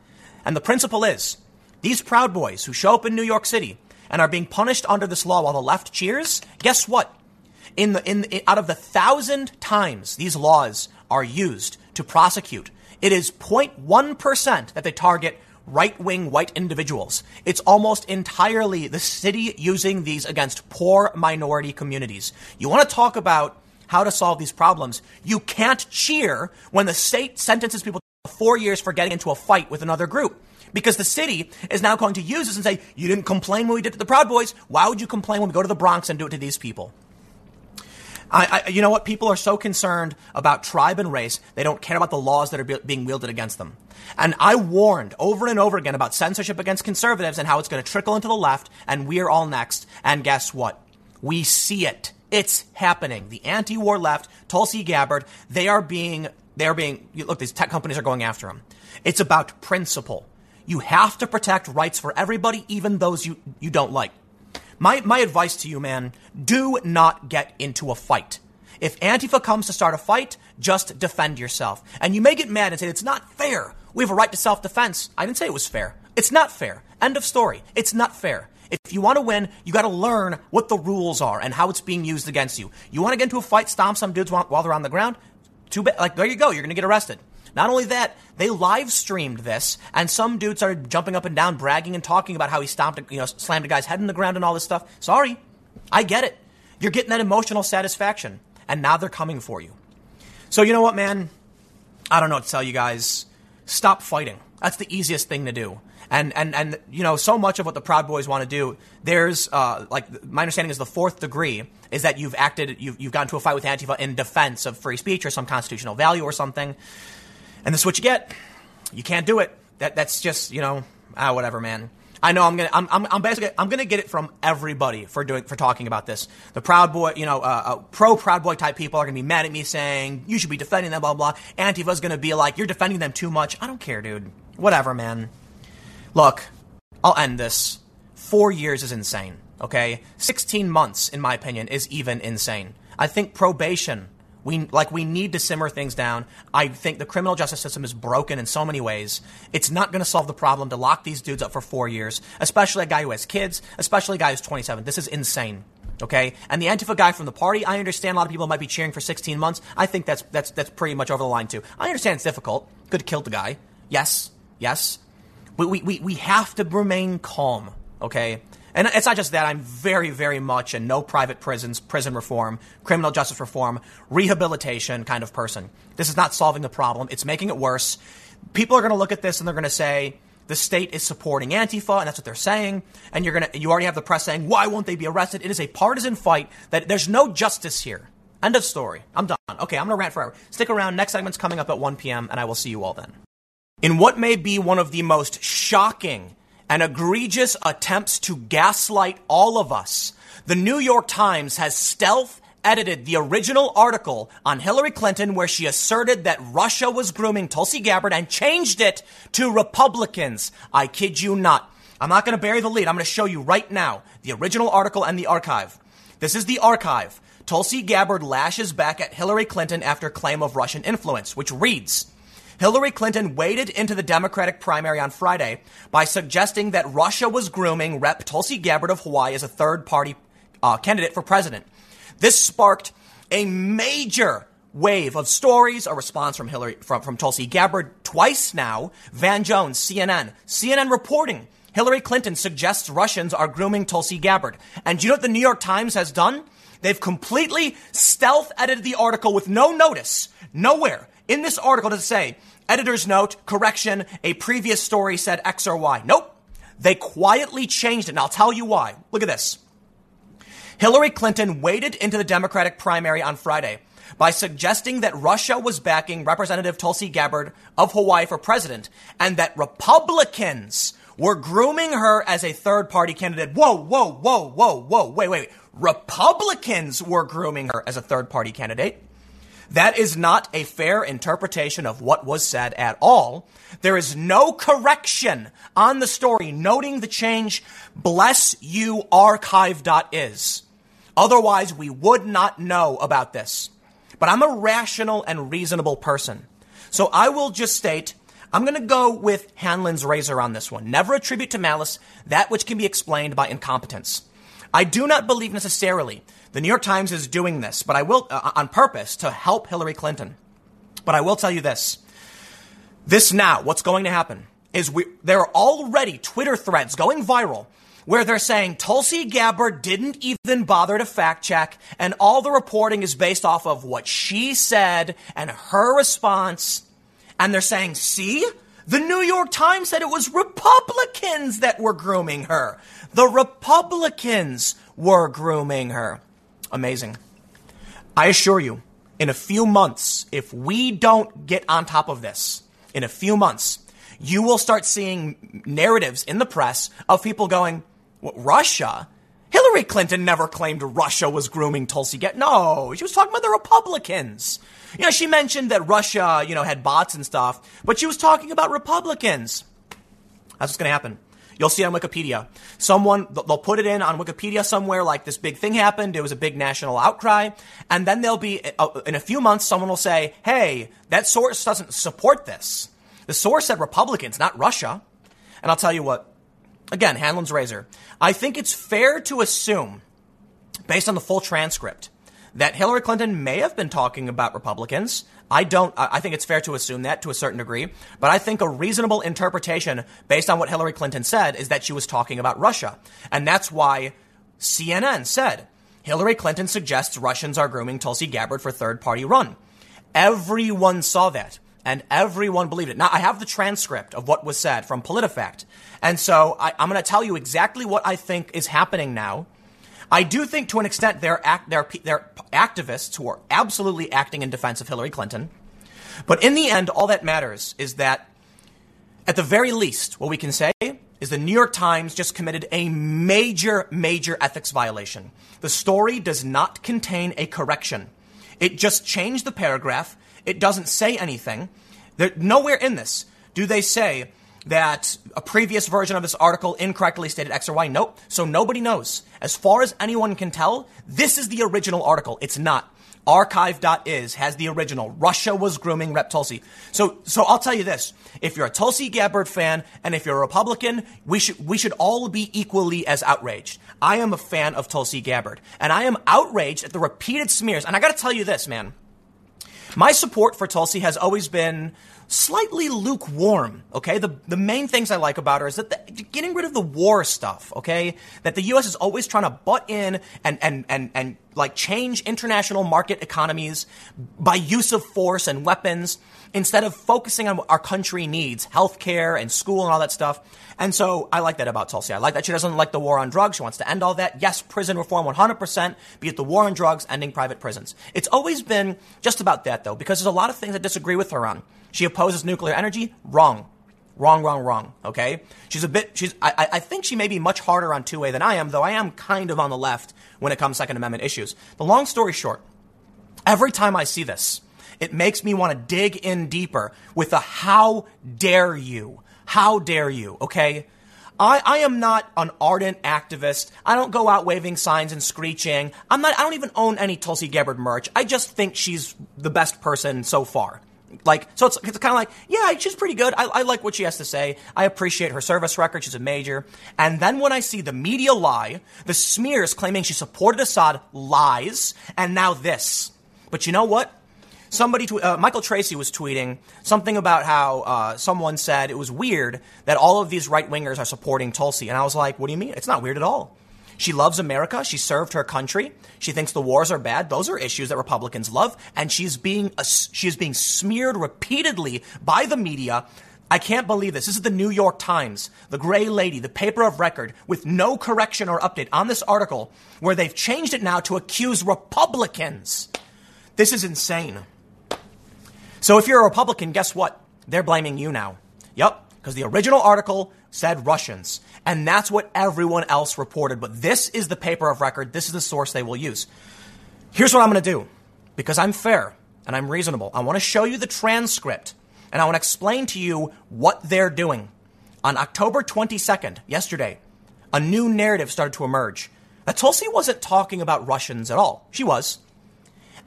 And the principle is these Proud Boys who show up in New York City and are being punished under this law while the left cheers, guess what? In the, in, in out of the thousand times these laws are used to prosecute, it is 0.1% that they target right wing white individuals. It's almost entirely the city using these against poor minority communities. You want to talk about how to solve these problems? You can't cheer when the state sentences people to four years for getting into a fight with another group. Because the city is now going to use this and say, you didn't complain when we did it to the Proud Boys. Why would you complain when we go to the Bronx and do it to these people? I, I, you know what? People are so concerned about tribe and race, they don't care about the laws that are be- being wielded against them. And I warned over and over again about censorship against conservatives and how it's going to trickle into the left, and we're all next. And guess what? We see it. It's happening. The anti-war left, Tulsi Gabbard, they are being, they are being, look, these tech companies are going after them. It's about principle. You have to protect rights for everybody, even those you, you don't like. My, my advice to you, man, do not get into a fight. If Antifa comes to start a fight, just defend yourself. And you may get mad and say, it's not fair. We have a right to self defense. I didn't say it was fair. It's not fair. End of story. It's not fair. If you want to win, you got to learn what the rules are and how it's being used against you. You want to get into a fight, stomp some dudes while, while they're on the ground? Too bad. Like, there you go. You're going to get arrested. Not only that, they live streamed this, and some dude started jumping up and down, bragging and talking about how he stomped, you know, slammed a guy's head in the ground and all this stuff. Sorry, I get it. You're getting that emotional satisfaction, and now they're coming for you. So you know what, man? I don't know what to tell you guys. Stop fighting. That's the easiest thing to do. And, and, and, you know, so much of what the Proud Boys want to do, there's, uh, like, my understanding is the fourth degree is that you've acted, you've, you've gotten to a fight with Antifa in defense of free speech or some constitutional value or something. And this is what you get. You can't do it. That, that's just, you know, ah, whatever, man. I know I'm gonna I'm, I'm, I'm, basically I'm gonna get it from everybody for doing for talking about this. The Proud Boy, you know, uh, uh, pro Proud Boy type people are gonna be mad at me saying you should be defending them, blah blah. Antifa's gonna be like you're defending them too much. I don't care, dude. Whatever, man. Look, I'll end this. Four years is insane. Okay, sixteen months, in my opinion, is even insane. I think probation we like we need to simmer things down. I think the criminal justice system is broken in so many ways. It's not going to solve the problem to lock these dudes up for 4 years, especially a guy who has kids, especially a guy who's 27. This is insane. Okay? And the Antifa guy from the party, I understand a lot of people might be cheering for 16 months. I think that's that's that's pretty much over the line too. I understand it's difficult. Could have killed the guy. Yes. Yes. We, we, we have to remain calm. Okay? And it's not just that. I'm very, very much a no private prisons, prison reform, criminal justice reform, rehabilitation kind of person. This is not solving the problem. It's making it worse. People are going to look at this and they're going to say, the state is supporting Antifa, and that's what they're saying. And you're gonna, you already have the press saying, why won't they be arrested? It is a partisan fight that there's no justice here. End of story. I'm done. Okay, I'm gonna rant forever. Stick around. Next segment's coming up at 1 p.m., and I will see you all then. In what may be one of the most shocking and egregious attempts to gaslight all of us. The New York Times has stealth edited the original article on Hillary Clinton where she asserted that Russia was grooming Tulsi Gabbard and changed it to Republicans. I kid you not. I'm not going to bury the lead. I'm going to show you right now the original article and the archive. This is the archive. Tulsi Gabbard lashes back at Hillary Clinton after claim of Russian influence, which reads, Hillary Clinton waded into the Democratic primary on Friday by suggesting that Russia was grooming Rep. Tulsi Gabbard of Hawaii as a third party uh, candidate for president. This sparked a major wave of stories, a response from Hillary, from, from Tulsi Gabbard twice now. Van Jones, CNN, CNN reporting Hillary Clinton suggests Russians are grooming Tulsi Gabbard. And do you know what the New York Times has done? They've completely stealth edited the article with no notice, nowhere. In this article does it say, editor's note, correction, a previous story said X or Y. Nope. They quietly changed it, and I'll tell you why. Look at this. Hillary Clinton waded into the Democratic primary on Friday by suggesting that Russia was backing Representative Tulsi Gabbard of Hawaii for president and that Republicans were grooming her as a third party candidate. Whoa, whoa, whoa, whoa, whoa, wait, wait, wait. Republicans were grooming her as a third party candidate. That is not a fair interpretation of what was said at all. There is no correction on the story noting the change. Bless you, archive.is. Otherwise, we would not know about this. But I'm a rational and reasonable person. So I will just state I'm going to go with Hanlon's razor on this one. Never attribute to malice that which can be explained by incompetence. I do not believe necessarily the New York Times is doing this, but I will uh, on purpose to help Hillary Clinton. But I will tell you this. This now, what's going to happen is we, there are already Twitter threads going viral where they're saying Tulsi Gabbard didn't even bother to fact check, and all the reporting is based off of what she said and her response. And they're saying, see, the New York Times said it was Republicans that were grooming her. The Republicans were grooming her. Amazing. I assure you, in a few months, if we don't get on top of this, in a few months, you will start seeing narratives in the press of people going, Russia? Hillary Clinton never claimed Russia was grooming Tulsi Gabbard. No, she was talking about the Republicans. You know, she mentioned that Russia, you know, had bots and stuff, but she was talking about Republicans. That's what's going to happen. You'll see on Wikipedia. Someone, they'll put it in on Wikipedia somewhere like this big thing happened. It was a big national outcry. And then there'll be, uh, in a few months, someone will say, hey, that source doesn't support this. The source said Republicans, not Russia. And I'll tell you what, again, Hanlon's razor. I think it's fair to assume, based on the full transcript, that Hillary Clinton may have been talking about Republicans. I don't, I think it's fair to assume that to a certain degree, but I think a reasonable interpretation based on what Hillary Clinton said is that she was talking about Russia. And that's why CNN said Hillary Clinton suggests Russians are grooming Tulsi Gabbard for third party run. Everyone saw that. and everyone believed it. Now, I have the transcript of what was said from PolitiFact. And so I, am going to tell you exactly what I think is happening now. I do think to an extent they're, act, they're, they're activists who are absolutely acting in defense of Hillary Clinton. But in the end, all that matters is that at the very least, what we can say is the New York Times just committed a major, major ethics violation. The story does not contain a correction. It just changed the paragraph. It doesn't say anything. There, nowhere in this do they say that a previous version of this article incorrectly stated X or Y. Nope. So nobody knows. As far as anyone can tell, this is the original article. It's not. Archive.is has the original. Russia was grooming Rep Tulsi. So, so I'll tell you this. If you're a Tulsi Gabbard fan and if you're a Republican, we should, we should all be equally as outraged. I am a fan of Tulsi Gabbard and I am outraged at the repeated smears. And I gotta tell you this, man. My support for Tulsi has always been slightly lukewarm. Okay, the the main things I like about her is that the, getting rid of the war stuff. Okay, that the U.S. is always trying to butt in and and and and like change international market economies by use of force and weapons instead of focusing on what our country needs, healthcare and school and all that stuff. And so I like that about Tulsi. I like that she doesn't like the war on drugs. She wants to end all that. Yes, prison reform 100%, be it the war on drugs, ending private prisons. It's always been just about that though, because there's a lot of things I disagree with her on. She opposes nuclear energy. Wrong. Wrong, wrong, wrong. Okay? She's a bit, she's, I, I think she may be much harder on 2A than I am, though I am kind of on the left when it comes to Second Amendment issues. The long story short, every time I see this, it makes me want to dig in deeper with the how dare you? How dare you? Okay? I, I am not an ardent activist. I don't go out waving signs and screeching. I'm not, I don't even own any Tulsi Gabbard merch. I just think she's the best person so far. Like, so it's, it's kind of like, yeah, she's pretty good. I, I like what she has to say. I appreciate her service record. She's a major. And then when I see the media lie, the smears claiming she supported Assad lies, and now this. But you know what? Somebody, tw- uh, Michael Tracey was tweeting something about how uh, someone said it was weird that all of these right wingers are supporting Tulsi. And I was like, what do you mean? It's not weird at all. She loves America. She served her country. She thinks the wars are bad. Those are issues that Republicans love. And she's being, she is being smeared repeatedly by the media. I can't believe this. This is the New York Times, the gray lady, the paper of record with no correction or update on this article where they've changed it now to accuse Republicans. This is insane. So if you're a Republican, guess what? They're blaming you now. Yep, because the original article said Russians. And that's what everyone else reported. But this is the paper of record. This is the source they will use. Here's what I'm going to do because I'm fair and I'm reasonable. I want to show you the transcript and I want to explain to you what they're doing. On October 22nd, yesterday, a new narrative started to emerge. That Tulsi wasn't talking about Russians at all. She was.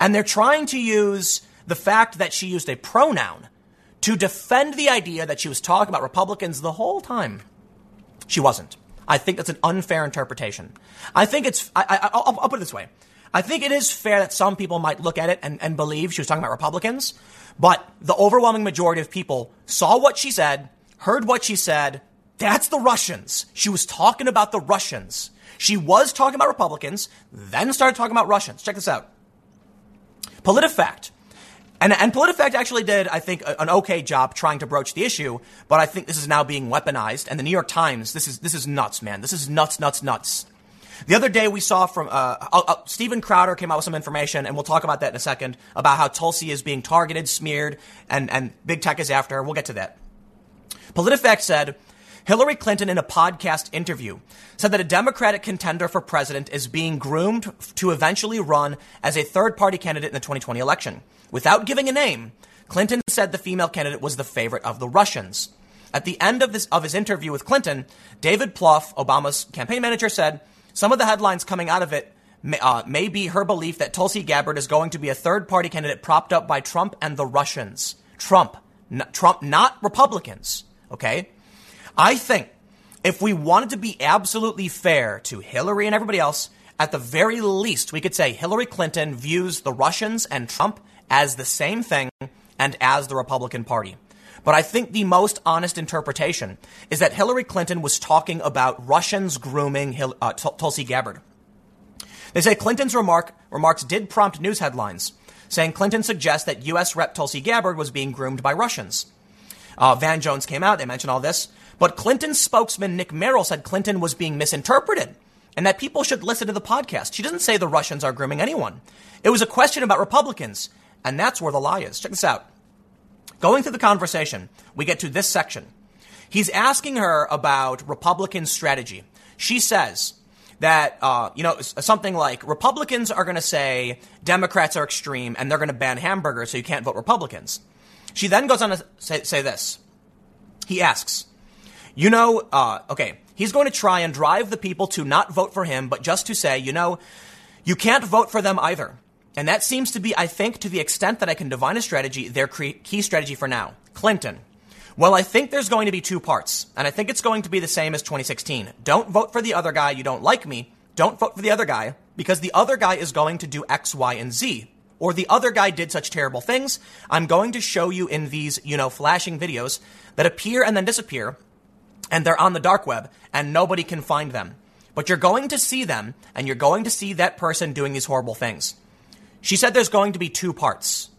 And they're trying to use the fact that she used a pronoun to defend the idea that she was talking about Republicans the whole time. She wasn't. I think that's an unfair interpretation. I think it's, I, will put it this way. I think it is fair that some people might look at it and, and believe she was talking about Republicans, but the overwhelming majority of people saw what she said, heard what she said. That's the Russians. She was talking about the Russians. She was talking about Republicans, then started talking about Russians. Check this out. PolitiFact and, and PolitiFact actually did, I think, an okay job trying to broach the issue, but I think this is now being weaponized. And the New York Times, this is, this is nuts, man. This is nuts, nuts, nuts. The other day we saw from, uh, uh, uh, Steven Crowder came out with some information, and we'll talk about that in a second, about how Tulsi is being targeted, smeared, and, and big tech is after her. We'll get to that. PolitiFact said, Hillary Clinton, in a podcast interview, said that a Democratic contender for president is being groomed to eventually run as a third party candidate in the 2020 election. Without giving a name, Clinton said the female candidate was the favorite of the Russians. At the end of, this, of his interview with Clinton, David Plouffe, Obama's campaign manager, said some of the headlines coming out of it may, uh, may be her belief that Tulsi Gabbard is going to be a third party candidate propped up by Trump and the Russians. Trump, n- Trump, not Republicans. Okay? I think if we wanted to be absolutely fair to Hillary and everybody else, at the very least, we could say Hillary Clinton views the Russians and Trump as the same thing and as the Republican Party. But I think the most honest interpretation is that Hillary Clinton was talking about Russians grooming Hil- uh, Tulsi Gabbard. They say Clinton's remark, remarks did prompt news headlines. saying Clinton suggests that U.S. Rep Tulsi Gabbard was being groomed by Russians. Uh, Van Jones came out, they mentioned all this. But Clinton's spokesman, Nick Merrill, said Clinton was being misinterpreted and that people should listen to the podcast. She doesn't say the Russians are grooming anyone. It was a question about Republicans, and that's where the lie is. Check this out. Going through the conversation, we get to this section. He's asking her about Republican strategy. She says that, uh, you know, something like Republicans are going to say Democrats are extreme and they're going to ban hamburgers so you can't vote Republicans. She then goes on to say, say this. He asks, you know, uh, okay, he's going to try and drive the people to not vote for him, but just to say, you know, you can't vote for them either. And that seems to be, I think, to the extent that I can divine a strategy, their key strategy for now. Clinton. Well, I think there's going to be two parts, and I think it's going to be the same as 2016. Don't vote for the other guy. You don't like me. Don't vote for the other guy because the other guy is going to do X, Y, and Z. Or the other guy did such terrible things. I'm going to show you in these, you know, flashing videos that appear and then disappear and they're on the dark web and nobody can find them. But you're going to see them and you're going to see that person doing these horrible things. She said there's going to be two parts.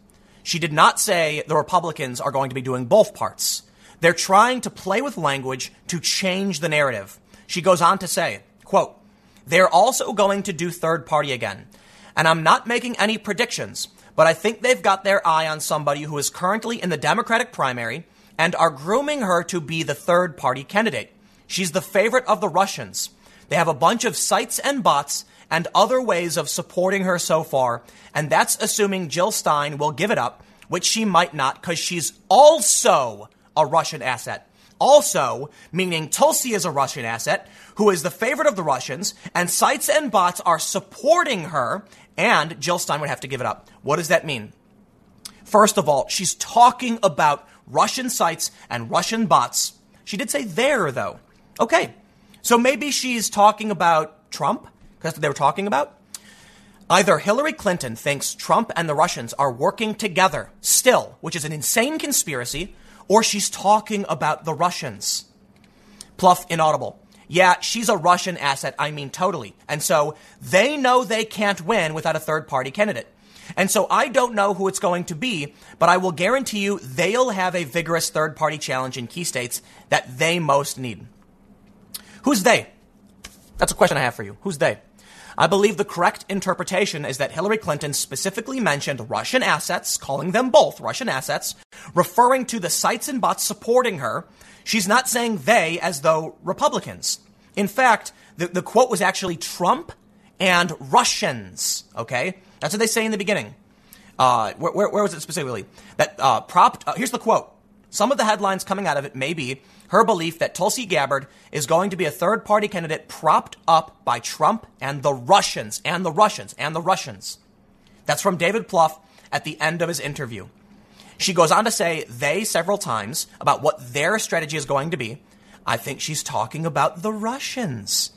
She did not say the Republicans are going to be doing both parts. They're trying to play with language to change the narrative. She goes on to say, quote, they're also going to do third party again. And I'm not making any predictions, but I think they've got their eye on somebody who is currently in the Democratic primary and are grooming her to be the third party candidate. She's the favorite of the Russians. They have a bunch of sites and bots and other ways of supporting her so far, and that's assuming Jill Stein will give it up, which she might not because she's also a Russian asset. Also, meaning Tulsi is a Russian asset who is the favorite of the Russians, and sites and bots are supporting her, and Jill Stein would have to give it up. What does that mean? First of all, she's talking about Russian sites and Russian bots. She did say there, though. Okay, so maybe she's talking about Trump? That's what they were talking about? Either Hillary Clinton thinks Trump and the Russians are working together still, which is an insane conspiracy, or she's talking about the Russians. Plouffe inaudible. Yeah, she's a Russian asset. I mean, totally. And so they know they can't win without a third party candidate. And so I don't know who it's going to be, but I will guarantee you they'll have a vigorous third party challenge in key states that they most need. Who's they? That's a question I have for you. Who's they? I believe the correct interpretation is that Hillary Clinton specifically mentioned Russian assets, calling them both Russian assets, referring to the sites and bots supporting her. She's not saying they as though Republicans. In fact, the, the quote was actually Trump and Russians, okay? That's what they say in the beginning. Uh, where, where, where, was it specifically? That uh, propped. Uh, here's the quote. Some of the headlines coming out of it may be her belief that Tulsi Gabbard is going to be a third party candidate propped up by Trump and the Russians, and the Russians, and the Russians. That's from David Plouffe at the end of his interview. She goes on to say they several times about what their strategy is going to be. I think she's talking about the Russians,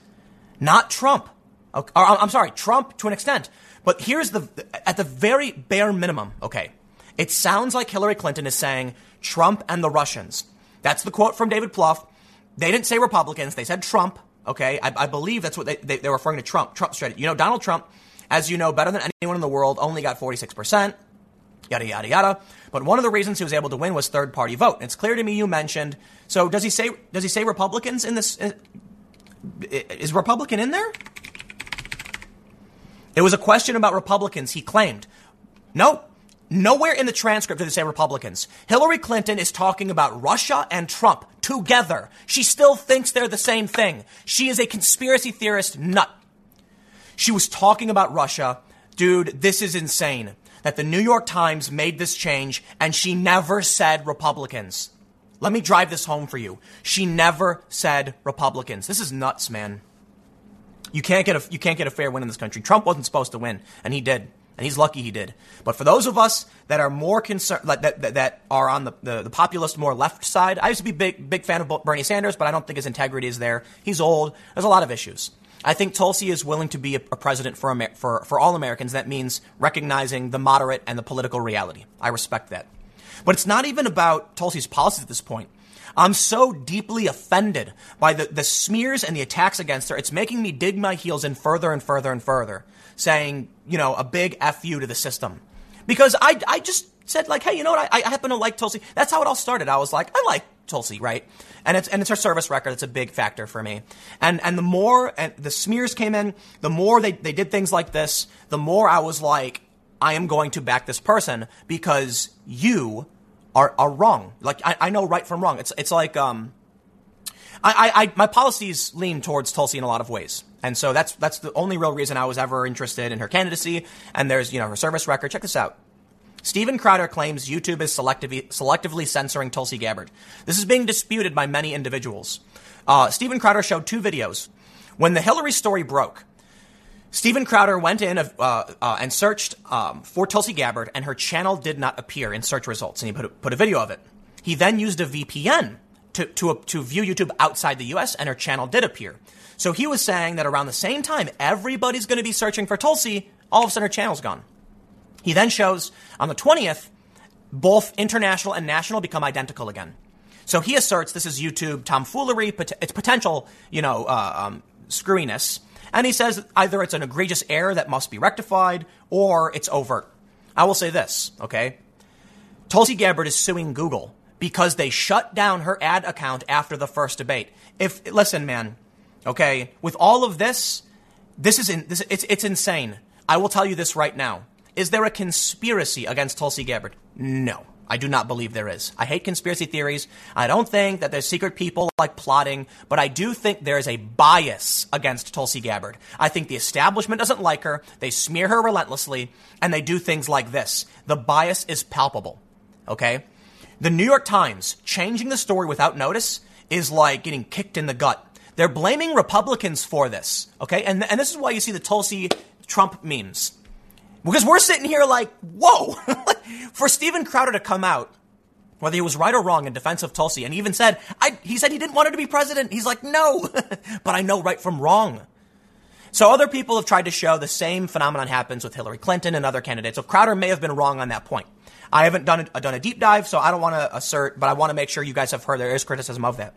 not Trump. Okay, or, I'm sorry, Trump to an extent. But here's the, at the very bare minimum, okay, it sounds like Hillary Clinton is saying Trump and the Russians. That's the quote from David Plouffe. They didn't say Republicans, they said Trump, okay? I, I believe that's what they, they, they're referring to Trump, Trump strategy. You know, Donald Trump, as you know better than anyone in the world, only got 46%, yada, yada, yada. But one of the reasons he was able to win was third party vote. It's clear to me you mentioned, so does he say, does he say Republicans in this? Is Republican in there? It was a question about Republicans, he claimed. No, nowhere in the transcript did they say Republicans. Hillary Clinton is talking about Russia and Trump together. She still thinks they're the same thing. She is a conspiracy theorist nut. She was talking about Russia. Dude, this is insane that the New York Times made this change and she never said Republicans. Let me drive this home for you. She never said Republicans. This is nuts, man. You can't get a you can't get a fair win in this country. Trump wasn't supposed to win, and he did, and he's lucky he did. But for those of us that are more concerned, that, that, that are on the, the, the populist, more left side, I used to be big big fan of Bernie Sanders, but I don't think his integrity is there. He's old. There's a lot of issues. I think Tulsi is willing to be a, a president for, Amer- for for all Americans. That means recognizing the moderate and the political reality. I respect that. But it's not even about Tulsi's policies at this point. I'm so deeply offended by the, the smears and the attacks against her. It's making me dig my heels in further and further and further, saying, you know, a big F you to the system. because I, I just said like, hey, you know what? I, I happen to like Tulsi. That's how it all started. I was like, I like Tulsi, right? And it's and it's her service record. It's a big factor for me. And and the more and the smears came in, the more they, they did things like this, the more I was like, I am going to back this person because you are are wrong. Like I, I know right from wrong. It's it's like um I, I, my policies lean towards Tulsi in a lot of ways. And so that's that's the only real reason I was ever interested in her candidacy. And there's, you know, her service record. Check this out. Steven Crowder claims YouTube is selectively, selectively censoring Tulsi Gabbard. This is being disputed by many individuals. Uh, Steven Crowder showed two videos. When the Hillary story broke, Steven Crowder went in uh, uh, and searched um, for Tulsi Gabbard, and her channel did not appear in search results, and he put a, put a video of it. He then used a VPN to, to, to view YouTube outside the US, and her channel did appear. So he was saying that around the same time everybody's going to be searching for Tulsi, all of a sudden her channel's gone. He then shows on the 20th, both international and national become identical again. So he asserts this is YouTube tomfoolery, it's potential, you know, uh, um, screwiness. And he says either it's an egregious error that must be rectified or it's overt. I will say this, okay? Tulsi Gabbard is suing Google because they shut down her ad account after the first debate. If listen, man, okay, with all of this, this is in, this, it's it's insane. I will tell you this right now. Is there a conspiracy against Tulsi Gabbard? No. I do not believe there is. I hate conspiracy theories. I don't think that there's secret people like plotting, but I do think there is a bias against Tulsi Gabbard. I think the establishment doesn't like her. They smear her relentlessly and they do things like this. The bias is palpable. Okay? The New York Times changing the story without notice is like getting kicked in the gut. They're blaming Republicans for this. Okay? And, and this is why you see the Tulsi Trump memes. Because we're sitting here like, whoa, (laughs) for Steven Crowder to come out, whether he was right or wrong in defense of Tulsi, and even said, I, he said he didn't want her to be president. He's like, no, (laughs) but I know right from wrong. So other people have tried to show the same phenomenon happens with Hillary Clinton and other candidates. So Crowder may have been wrong on that point. I haven't done a, done a deep dive, so I don't want to assert, but I want to make sure you guys have heard there is criticism of that.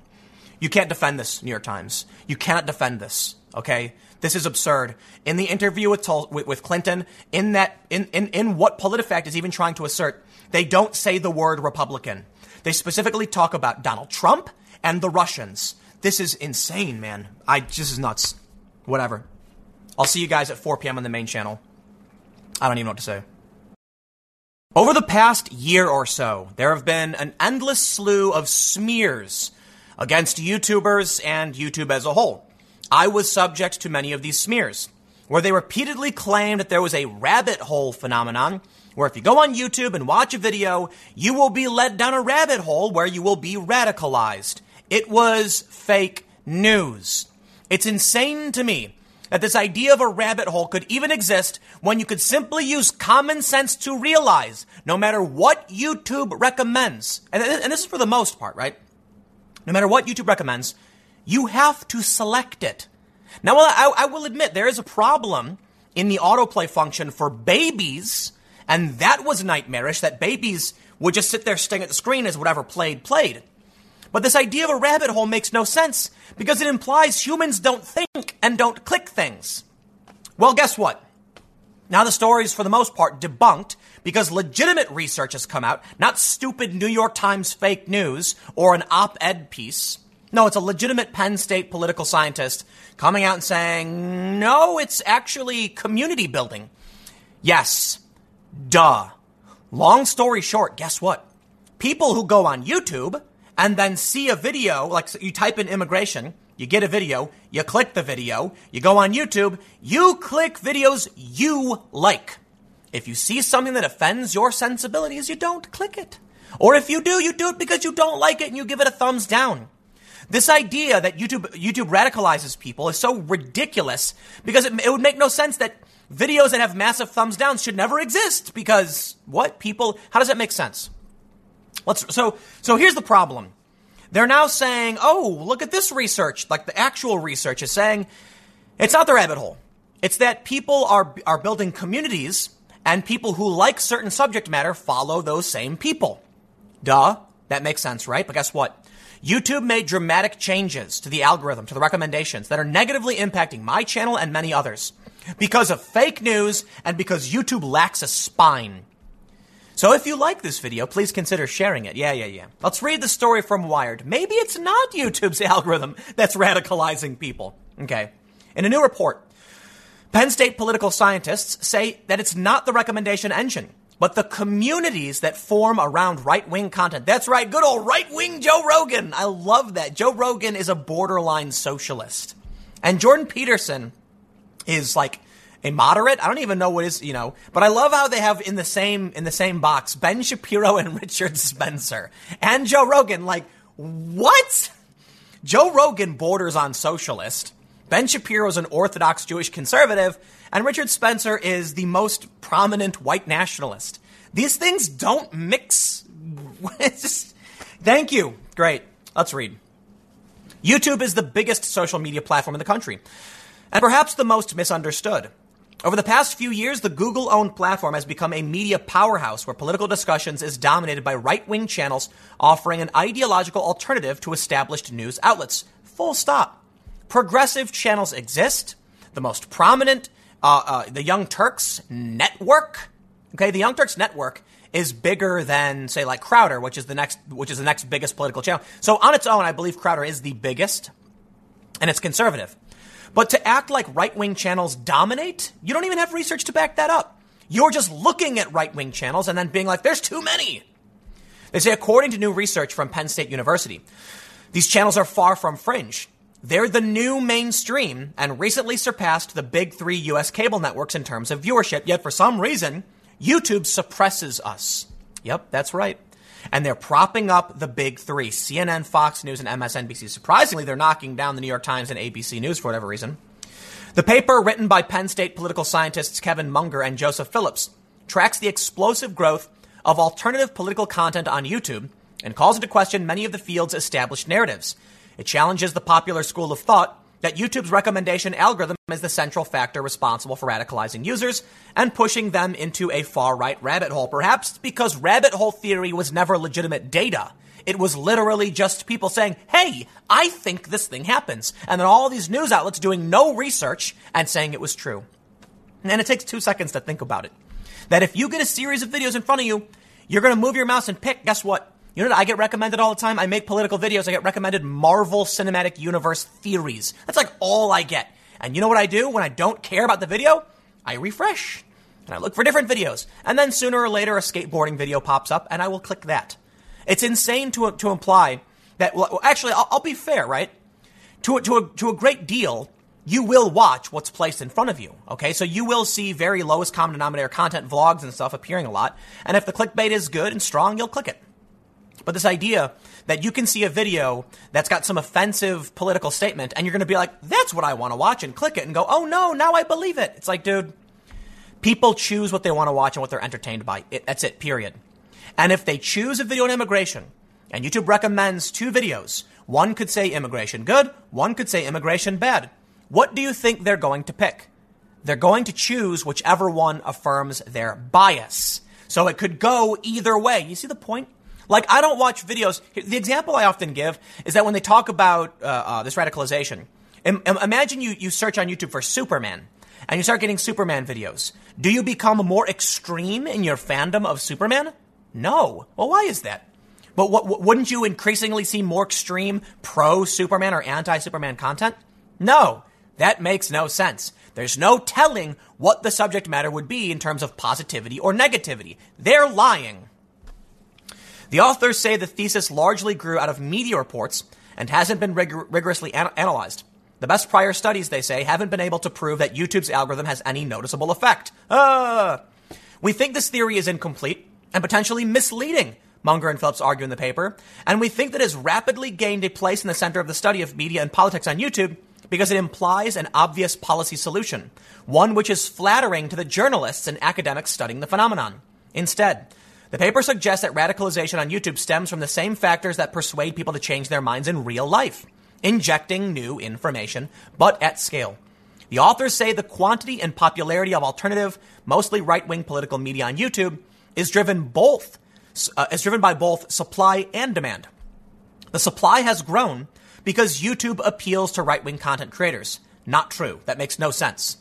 You can't defend this, New York Times. You cannot defend this. Okay, this is absurd. In the interview with, with, with Clinton, in that, in, in, in what PolitiFact is even trying to assert, they don't say the word Republican. They specifically talk about Donald Trump and the Russians. This is insane, man. I just is nuts. Whatever. I'll see you guys at 4 p.m. on the main channel. I don't even know what to say. Over the past year or so, there have been an endless slew of smears against YouTubers and YouTube as a whole. I was subject to many of these smears, where they repeatedly claimed that there was a rabbit hole phenomenon, where if you go on YouTube and watch a video, you will be led down a rabbit hole where you will be radicalized. It was fake news. It's insane to me that this idea of a rabbit hole could even exist when you could simply use common sense to realize no matter what YouTube recommends, and, and this is for the most part, right? No matter what YouTube recommends, you have to select it. Now, I, I will admit there is a problem in the autoplay function for babies, and that was nightmarish that babies would just sit there staring at the screen as whatever played, played. But this idea of a rabbit hole makes no sense because it implies humans don't think and don't click things. Well, guess what? Now the story is for the most part debunked because legitimate research has come out, not stupid New York Times fake news or an op-ed piece. No, it's a legitimate Penn State political scientist coming out and saying, no, it's actually community building. Yes. Duh. Long story short, guess what? People who go on YouTube and then see a video, like you type in immigration, you get a video, you click the video, you go on YouTube, you click videos you like. If you see something that offends your sensibilities, you don't click it. Or if you do, you do it because you don't like it and you give it a thumbs down. This idea that YouTube, YouTube radicalizes people is so ridiculous because it, it would make no sense that videos that have massive thumbs downs should never exist because what people, how does that make sense? Let's, so, so here's the problem. They're now saying, oh, look at this research. Like the actual research is saying it's not the rabbit hole. It's that people are, are building communities and people who like certain subject matter follow those same people. Duh. That makes sense, right? But guess what? YouTube made dramatic changes to the algorithm, to the recommendations that are negatively impacting my channel and many others because of fake news and because YouTube lacks a spine. So if you like this video, please consider sharing it. Yeah, yeah, yeah. Let's read the story from Wired. Maybe it's not YouTube's (laughs) algorithm that's radicalizing people. Okay. In a new report, Penn State political scientists say that it's not the recommendation engine, but the communities that form around right wing content. That's right, good old right wing Joe Rogan. I love that. Joe Rogan is a borderline socialist. And Jordan Peterson is like a moderate. I don't even know what is, you know, but I love how they have in the same in the same box Ben Shapiro and (laughs) Richard Spencer and Joe Rogan. Like, what? Joe Rogan borders on socialist. Ben Shapiro is an Orthodox Jewish conservative, and Richard Spencer is the most prominent white nationalist. These things don't mix. (laughs) thank you. Great. Let's read. YouTube is the biggest social media platform in the country, and perhaps the most misunderstood. Over the past few years, the Google owned platform has become a media powerhouse where political discussions is dominated by right wing channels offering an ideological alternative to established news outlets. Full stop. Progressive channels exist. The most prominent, uh, uh, the Young Turks network. Okay, the Young Turks network is bigger than, say, like Crowder, which is the next, which is the next biggest political channel. So on its own, I believe Crowder is the biggest, and it's conservative. But to act like right wing channels dominate, you don't even have research to back that up. You're just looking at right wing channels and then being like, there's too many. They say, according to new research from Penn State University, these channels are far from fringe. They're the new mainstream and recently surpassed the big three US cable networks in terms of viewership. Yet for some reason, YouTube suppresses us. Yep, that's right. And they're propping up the big three CNN, Fox News, and MSNBC. Surprisingly, they're knocking down the New York Times and ABC News for whatever reason. The paper, written by Penn State political scientists Kevin Munger and Joseph Phillips, tracks the explosive growth of alternative political content on YouTube and calls into question many of the field's established narratives. It challenges the popular school of thought that YouTube's recommendation algorithm is the central factor responsible for radicalizing users and pushing them into a far right rabbit hole. Perhaps because rabbit hole theory was never legitimate data. It was literally just people saying, hey, I think this thing happens. And then all these news outlets doing no research and saying it was true. And it takes two seconds to think about it. That if you get a series of videos in front of you, you're going to move your mouse and pick, guess what? You know what I get recommended all the time? I make political videos. I get recommended Marvel Cinematic Universe theories. That's like all I get. And you know what I do when I don't care about the video? I refresh and I look for different videos. And then sooner or later, a skateboarding video pops up and I will click that. It's insane to, to imply that, well, actually, I'll, I'll be fair, right? To, to, a, to a great deal, you will watch what's placed in front of you. Okay, so you will see very lowest common denominator content, vlogs and stuff appearing a lot. And if the clickbait is good and strong, you'll click it. But this idea that you can see a video that's got some offensive political statement and you're going to be like, that's what I want to watch and click it and go, oh no, now I believe it. It's like, dude, people choose what they want to watch and what they're entertained by. It, that's it, period. And if they choose a video on immigration and YouTube recommends two videos, one could say immigration good, one could say immigration bad. What do you think they're going to pick? They're going to choose whichever one affirms their bias. So it could go either way. You see the point? Like, I don't watch videos. The example I often give is that when they talk about uh, uh, this radicalization, Im- imagine you, you search on YouTube for Superman and you start getting Superman videos. Do you become more extreme in your fandom of Superman? No. Well, why is that? But what, wouldn't you increasingly see more extreme pro Superman or anti Superman content? No. That makes no sense. There's no telling what the subject matter would be in terms of positivity or negativity. They're lying. The authors say the thesis largely grew out of media reports and hasn't been rig- rigorously an- analyzed. The best prior studies, they say, haven't been able to prove that YouTube's algorithm has any noticeable effect. Ah! We think this theory is incomplete and potentially misleading, Munger and Phillips argue in the paper, and we think that it has rapidly gained a place in the center of the study of media and politics on YouTube because it implies an obvious policy solution, one which is flattering to the journalists and academics studying the phenomenon. Instead, the paper suggests that radicalization on YouTube stems from the same factors that persuade people to change their minds in real life, injecting new information, but at scale. The authors say the quantity and popularity of alternative, mostly right-wing political media on YouTube is driven both uh, is driven by both supply and demand. The supply has grown because YouTube appeals to right-wing content creators. Not true. That makes no sense.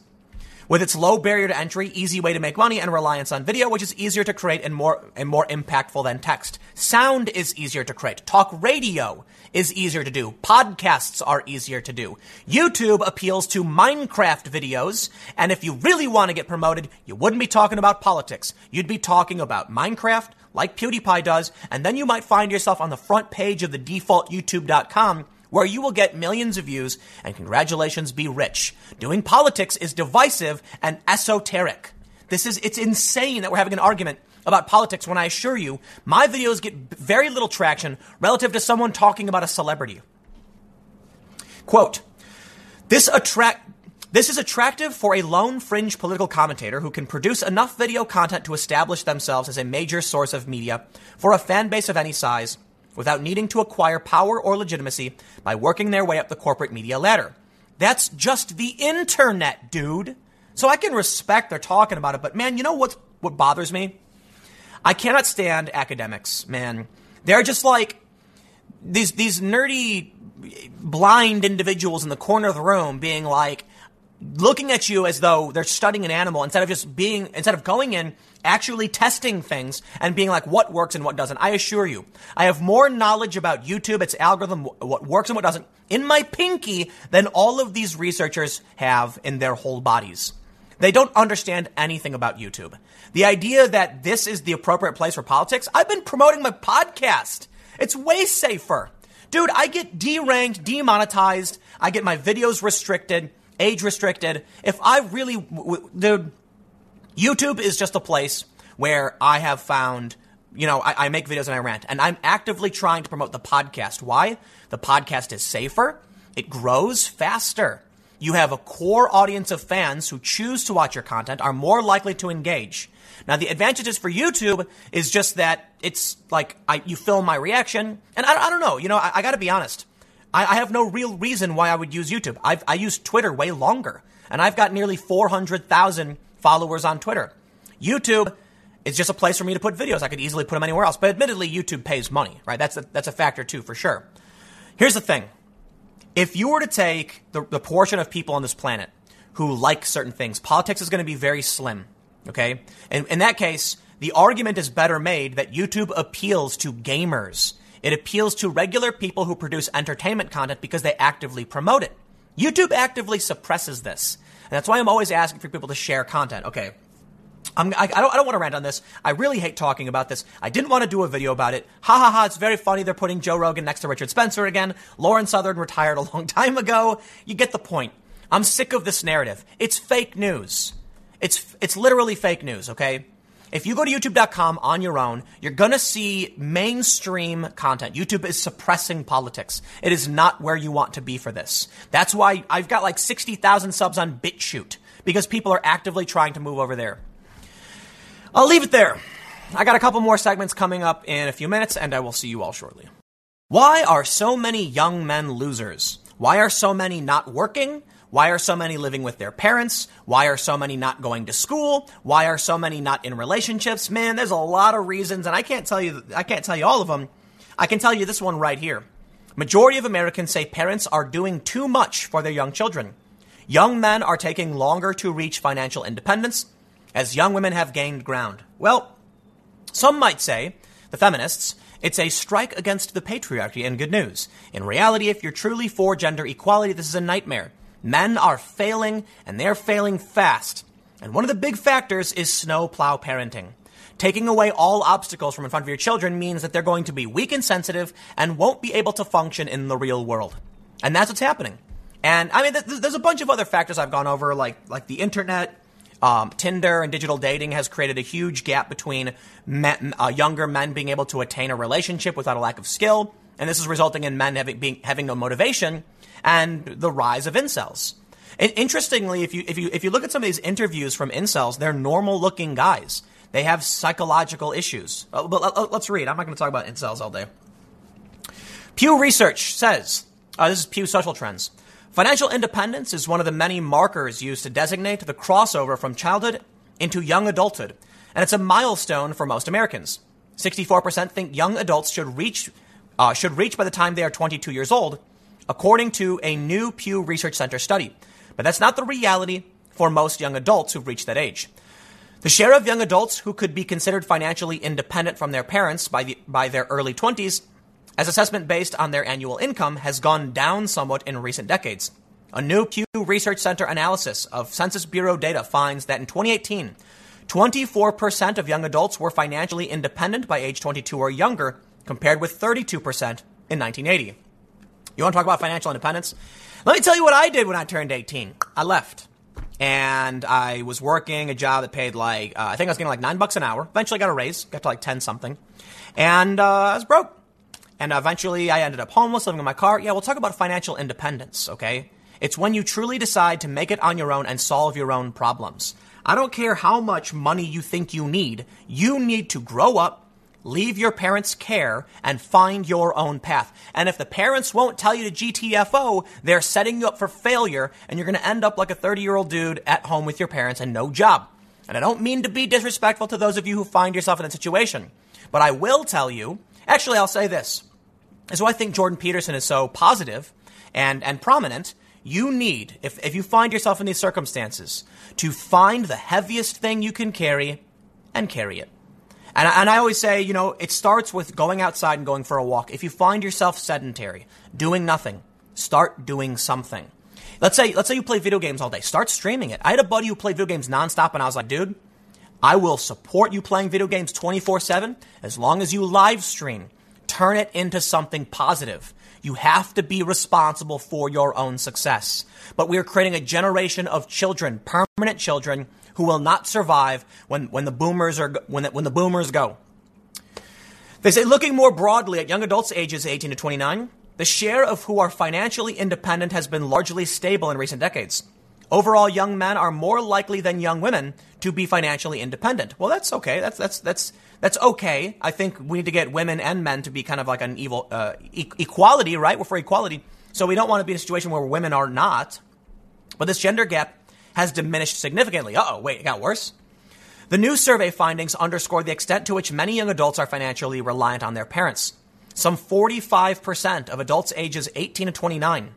With its low barrier to entry, easy way to make money, and reliance on video, which is easier to create and more and more impactful than text. Sound is easier to create. Talk radio is easier to do. Podcasts are easier to do. YouTube appeals to Minecraft videos, and if you really want to get promoted, you wouldn't be talking about politics. You'd be talking about Minecraft, like PewDiePie does, and then you might find yourself on the front page of the default YouTube.com where you will get millions of views and congratulations be rich. Doing politics is divisive and esoteric. This is, it's insane that we're having an argument about politics when I assure you my videos get very little traction relative to someone talking about a celebrity. Quote, this attract, this is attractive for a lone fringe political commentator who can produce enough video content to establish themselves as a major source of media for a fan base of any size without needing to acquire power or legitimacy by working their way up the corporate media ladder. That's just the internet, dude. So I can respect they're talking about it, but man, you know what what bothers me? I cannot stand academics, man. They're just like these these nerdy blind individuals in the corner of the room being like looking at you as though they're studying an animal instead of just being instead of going in actually testing things and being like what works and what doesn't. I assure you i have more knowledge about youtube its algorithm what works and what doesn't in my pinky than all of these researchers have in their whole bodies. They don't understand anything about youtube. The idea that this is the appropriate place for politics i've been promoting my podcast. It's way safer. Dude i get deranked demonetized. I get my videos restricted age restricted. If I really, dude, YouTube is just a place where I have found, you know, I, I, make videos and I rant, and I'm actively trying to promote the podcast. Why? The podcast is safer, it grows faster. You have a core audience of fans who choose to watch your content, are more likely to engage. Now, the advantages for YouTube is just that it's like I, you film my reaction, and I, I don't know, you know, I, I gotta be honest. I, have no real reason why I would use YouTube. I've, I use Twitter way longer, and I've got nearly 400,000 followers on Twitter. YouTube is just a place for me to put videos. I could easily put them anywhere else. But admittedly, YouTube pays money, right? That's a, that's a factor too, for sure. Here's the thing. If you were to take the, the portion of people on this planet who like certain things, politics is going to be very slim, okay? And in that case, the argument is better made that YouTube appeals to gamers it appeals to regular people who produce entertainment content because they actively promote it. YouTube actively suppresses this. And that's why I'm always asking for people to share content. Okay. I'm, I, I, don't, I don't want to rant on this. I really hate talking about this. I didn't want to do a video about it. Ha ha ha, it's very funny. They're putting Joe Rogan next to Richard Spencer again. Lauren Southern retired a long (laughs) time ago. You get the point. I'm sick of this narrative. It's fake news. It's, it's literally fake news, okay? If you go to youtube.com on your own, you're going to see mainstream content. YouTube is suppressing politics. It is not where you want to be for this. That's why I've got like 60,000 subs on BitChute because people are actively trying to move over there. I'll leave it there. I got a couple more segments coming up in a few minutes, and I will see you all shortly. Why are so many young men losers? Why are so many not working? Why are so many living with their parents? Why are so many not going to school? Why are so many not in relationships? Man, there's a lot of reasons, and I can't tell you I can't tell you all of them. I can tell you this one right here. Majority of Americans say parents are doing too much for their young children. Young men are taking longer to reach financial independence as young women have gained ground. Well, some might say, the feminists, it's a strike against the patriarchy and good news. In reality, if you're truly for gender equality, this is a nightmare. Men are failing, and they're failing fast. And one of the big factors is snowplow parenting. Taking away all obstacles from in front of your children means that they're going to be weak and sensitive and won't be able to function in the real world. And that's what's happening. And I mean, there's a bunch of other factors I've gone over, like like the internet, um, Tinder, and digital dating has created a huge gap between men, uh, younger men being able to attain a relationship without a lack of skill, and this is resulting in men having being, having no motivation and the rise of incels. And interestingly, if you if you if you look at some of these interviews from incels, they're normal looking guys. They have psychological issues. Uh, but let's read. I'm not going to talk about incels all day. Pew Research says uh, this is Pew Social Trends. Financial independence is one of the many markers used to designate the crossover from childhood into young adulthood, and it's a milestone for most Americans. 64% think young adults should reach uh, should reach by the time they are 22 years old, according to a new Pew Research Center study. But that's not the reality. for most young adults who've reached that age. The share of young adults who could be considered financially independent from their parents by, the, by their early 20s, as assessment based on their annual income, has gone down somewhat in recent decades. A new Pew Research Center analysis of Census Bureau data finds that in 2018, 24% of young adults were financially independent by age 22 or younger, compared with 32% in 1980. You want to talk about financial independence? Let me tell you what I did when I turned 18. I left. And I was working a job that paid like, uh, I think I was getting like nine bucks an hour. Eventually I got a raise, got to like 10 something. And uh, I was broke. And eventually I ended up homeless, living in my car. Yeah, we'll talk about financial independence, okay? It's when you truly decide to make it on your own and solve your own problems. I don't care how much money you think you need, you need to grow up, leave your parents' care, and find your own path. And if the parents won't tell you to GTFO, they're setting you up for failure, and you're going to end up like a 30 year old dude at home with your parents and no job. And I don't mean to be disrespectful to those of you who find yourself in that situation, but I will tell you, actually, I'll say this. Is why I think Jordan Peterson is so positive and, and prominent you need, if, if you find yourself in these circumstances, to find the heaviest thing you can carry and carry it. And, and I always say, you know, it starts with going outside and going for a walk. If you find yourself sedentary, doing nothing, start doing something. Let's say, let's say you play video games all day. Start streaming it. I had a buddy who played video games nonstop, and I was like, dude, I will support you playing video games 24 7 as long as you live stream. Turn it into something positive. You have to be responsible for your own success. But we are creating a generation of children, permanent children, who will not survive when, when the boomers are when the, when the boomers go. They say looking more broadly at young adults ages 18 to 29, the share of who are financially independent has been largely stable in recent decades. Overall, young men are more likely than young women to be financially independent. Well, that's okay. That's that's that's that's okay. I think we need to get women and men to be kind of like an evil uh, e- equality, right? We're for equality, so we don't want to be in a situation where women are not. But this gender gap has diminished significantly. Uh oh, wait, it got worse. The new survey findings underscore the extent to which many young adults are financially reliant on their parents. Some 45% of adults ages 18 to 29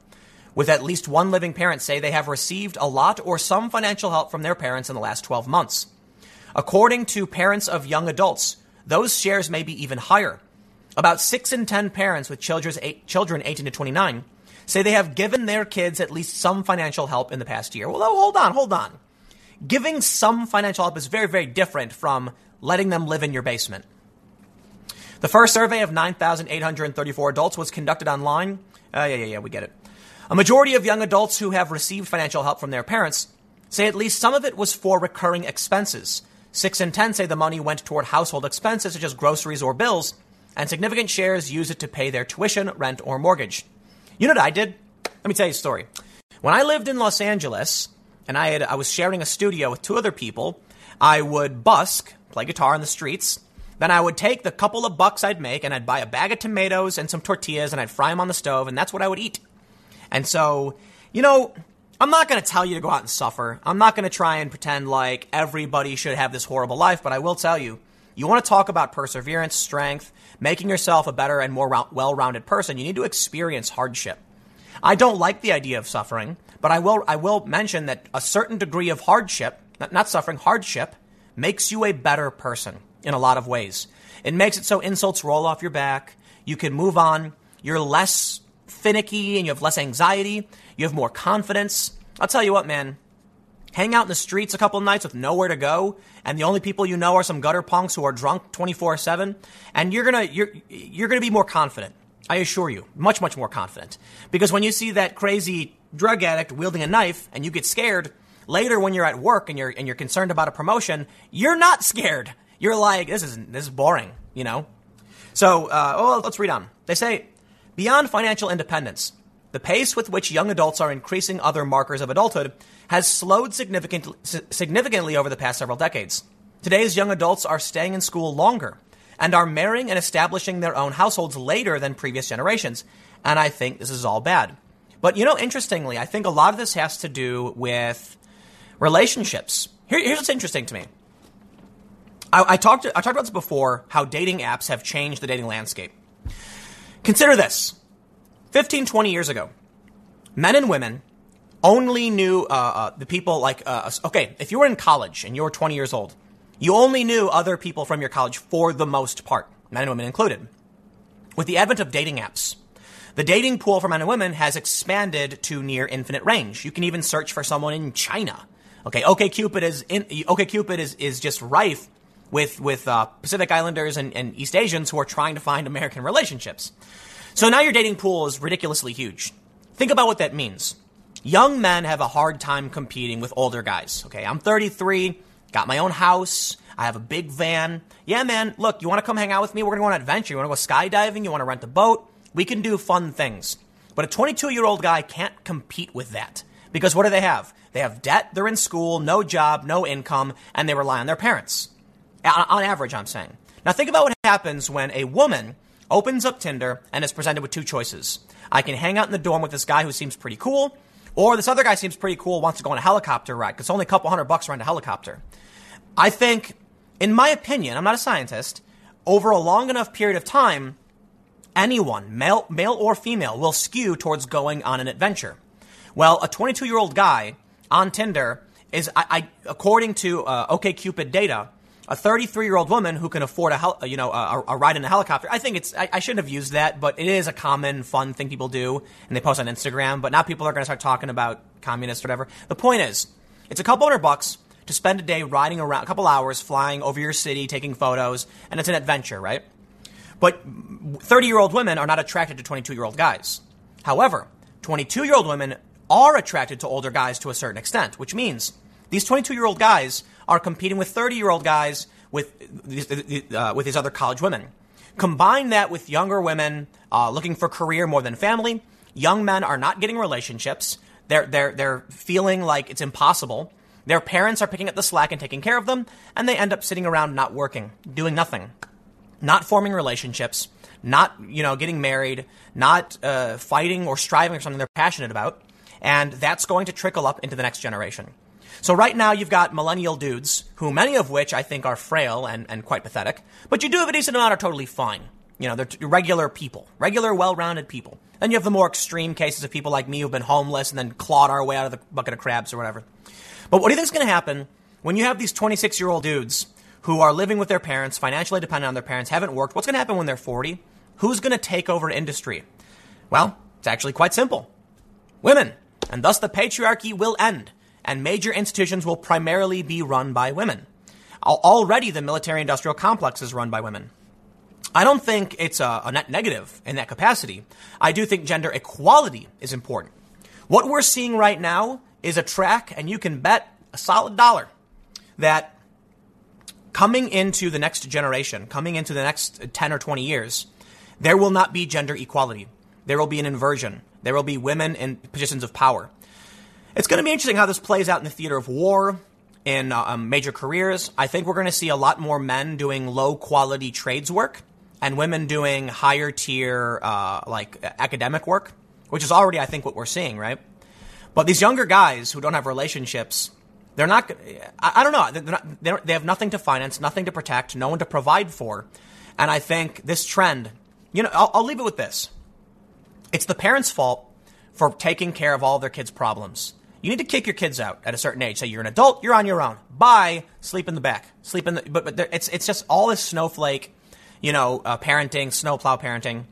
with at least one living parent say they have received a lot or some financial help from their parents in the last 12 months. According to parents of young adults, those shares may be even higher. About 6 in 10 parents with children 18 to 29 say they have given their kids at least some financial help in the past year. Well, hold on, hold on. Giving some financial help is very, very different from letting them live in your basement. The first survey of 9,834 adults was conducted online. Uh, yeah, yeah, yeah, we get it. A majority of young adults who have received financial help from their parents say at least some of it was for recurring expenses, Six in 10 say the money went toward household expenses such as groceries or bills, and significant shares use it to pay their tuition, rent, or mortgage. You know what I did? Let me tell you a story. When I lived in Los Angeles, and I, had, I was sharing a studio with two other people, I would busk, play guitar in the streets. Then I would take the couple of bucks I'd make and I'd buy a bag of tomatoes and some tortillas and I'd fry them on the stove, and that's what I would eat. And so, you know, I'm not going to tell you to go out and suffer. I'm not going to try and pretend like everybody should have this horrible life, but I will tell you, you want to talk about perseverance, strength, making yourself a better and more well rounded person, you need to experience hardship. I don't like the idea of suffering, but I will, I will mention that a certain degree of hardship, not, not suffering, hardship, makes you a better person in a lot of ways. It makes it so insults roll off your back. You can move on. You're less finicky and you have less anxiety. You have more confidence. I'll tell you what, man. Hang out in the streets a couple nights with nowhere to go, and the only people you know are some gutter punks who are drunk 24/7, and you're gonna you're you're gonna be more confident. I assure you, much much more confident. Because when you see that crazy drug addict wielding a knife and you get scared, later when you're at work and you're and you're concerned about a promotion, you're not scared. You're like, this is this is boring, you know. So, uh, well, let's read on. They say Beyond financial independence, the pace with which young adults are increasing other markers of adulthood has slowed significant, significantly over the past several decades. Today's young adults are staying in school longer and are marrying and establishing their own households later than previous generations. And I think this is all bad. But you know, interestingly, I think a lot of this has to do with relationships. Here, here's what's interesting to me. I, I, talked, I talked about this before how dating apps have changed the dating landscape. Consider this 15, 20 years ago, men and women only knew uh, uh, the people like, uh, okay, if you were in college and you were 20 years old, you only knew other people from your college for the most part, men and women included. With the advent of dating apps, the dating pool for men and women has expanded to near infinite range. You can even search for someone in China. Okay, OkCupid is in, OkCupid is, is just rife with with uh, Pacific Islanders and, and East Asians who are trying to find American relationships. So now your dating pool is ridiculously huge. Think about what that means. Young men have a hard time competing with older guys. Okay, I'm 33, got my own house, I have a big van. Yeah, man, look, you want to come hang out with me? We're to go on an adventure. You want to go skydiving? You want to rent a boat? We can do fun things. But a 22 year old guy can't compete with that. Because what do they have? They have debt, they're in school, no job, no income, and they rely on their parents. On average, I'm saying. Now think about what happens when a woman opens up Tinder and is presented with two choices. I can hang out in the dorm with this guy who seems pretty cool, or this other guy seems pretty cool, wants to go on a helicopter ride, because it's only a couple hundred bucks to rent a helicopter. I think, in my opinion, I'm not a scientist, over a long enough period of time, anyone, male, male or female, will skew towards going on an adventure. Well, a 22 year old guy on Tinder is, I, I according to uh, OkCupid data, a 33 year old woman who can afford a hel- you know a, a, ride in a helicopter. I think it's I, I, shouldn't have used that, but it is a common fun thing people do, and they post on Instagram. But now people are going to start talking about communists or whatever. The point is, it's a couple hundred bucks to spend a day riding around, a couple hours flying over your city, taking photos, and it's an adventure, right? But 30 year old women are not attracted to 22 year old guys. However, 22 year old women are attracted to older guys to a certain extent, which means these 22 year old guys are competing with 30 year old guys with these, uh, with these other college women. Combine that with younger women uh, looking for career more than family. Young men are not getting relationships. They're, they're, they're feeling like it's impossible. Their parents are picking up the slack and taking care of them, and they end up sitting around not working, doing nothing, not forming relationships, not you know getting married, not uh, fighting or striving for something they're passionate about, and that's going to trickle up into the next generation. So right now you've got millennial dudes, who many of which I think are frail and, and quite pathetic, but you do have a decent amount are totally fine. You know, they're t- regular people, regular, well-rounded people. Then you have the more extreme cases of people like me who've been homeless and then clawed our way out of the bucket of crabs or whatever. But what do you think is going to happen when you have these 26-year-old dudes who are living with their parents, financially dependent on their parents, haven't worked? What's going to happen when they're 40? Who's going to take over industry? Well, it's actually quite simple. Women. And thus the patriarchy will end and major institutions will primarily be run by women. Already, the military industrial complex is run by women. I don't think it's a, a, net negative in that capacity. I do think gender equality is important. What we're seeing right now is a track, and you can bet a solid dollar that coming into the next generation, coming into the next 10 or 20 years, there will not be gender equality. There will be an inversion. There will be women in positions of power. It's going to be interesting how this plays out in the theater of war, in uh, um, major careers. I think we're going to see a lot more men doing low quality trades work and women doing higher tier, uh, like academic work, which is already, I think, what we're seeing, right? But these younger guys who don't have relationships, they're not, I, I don't know, they're not, they're, they have nothing to finance, nothing to protect, no one to provide for. And I think this trend, you know, I'll, I'll leave it with this. It's the parents' fault for taking care of all their kids' problems. You need to kick your kids out at a certain age. Say you're an adult, you're on your own. Bye. Sleep in the back. Sleep in the. But but it's it's just all this snowflake, you know, uh, parenting, snowplow parenting.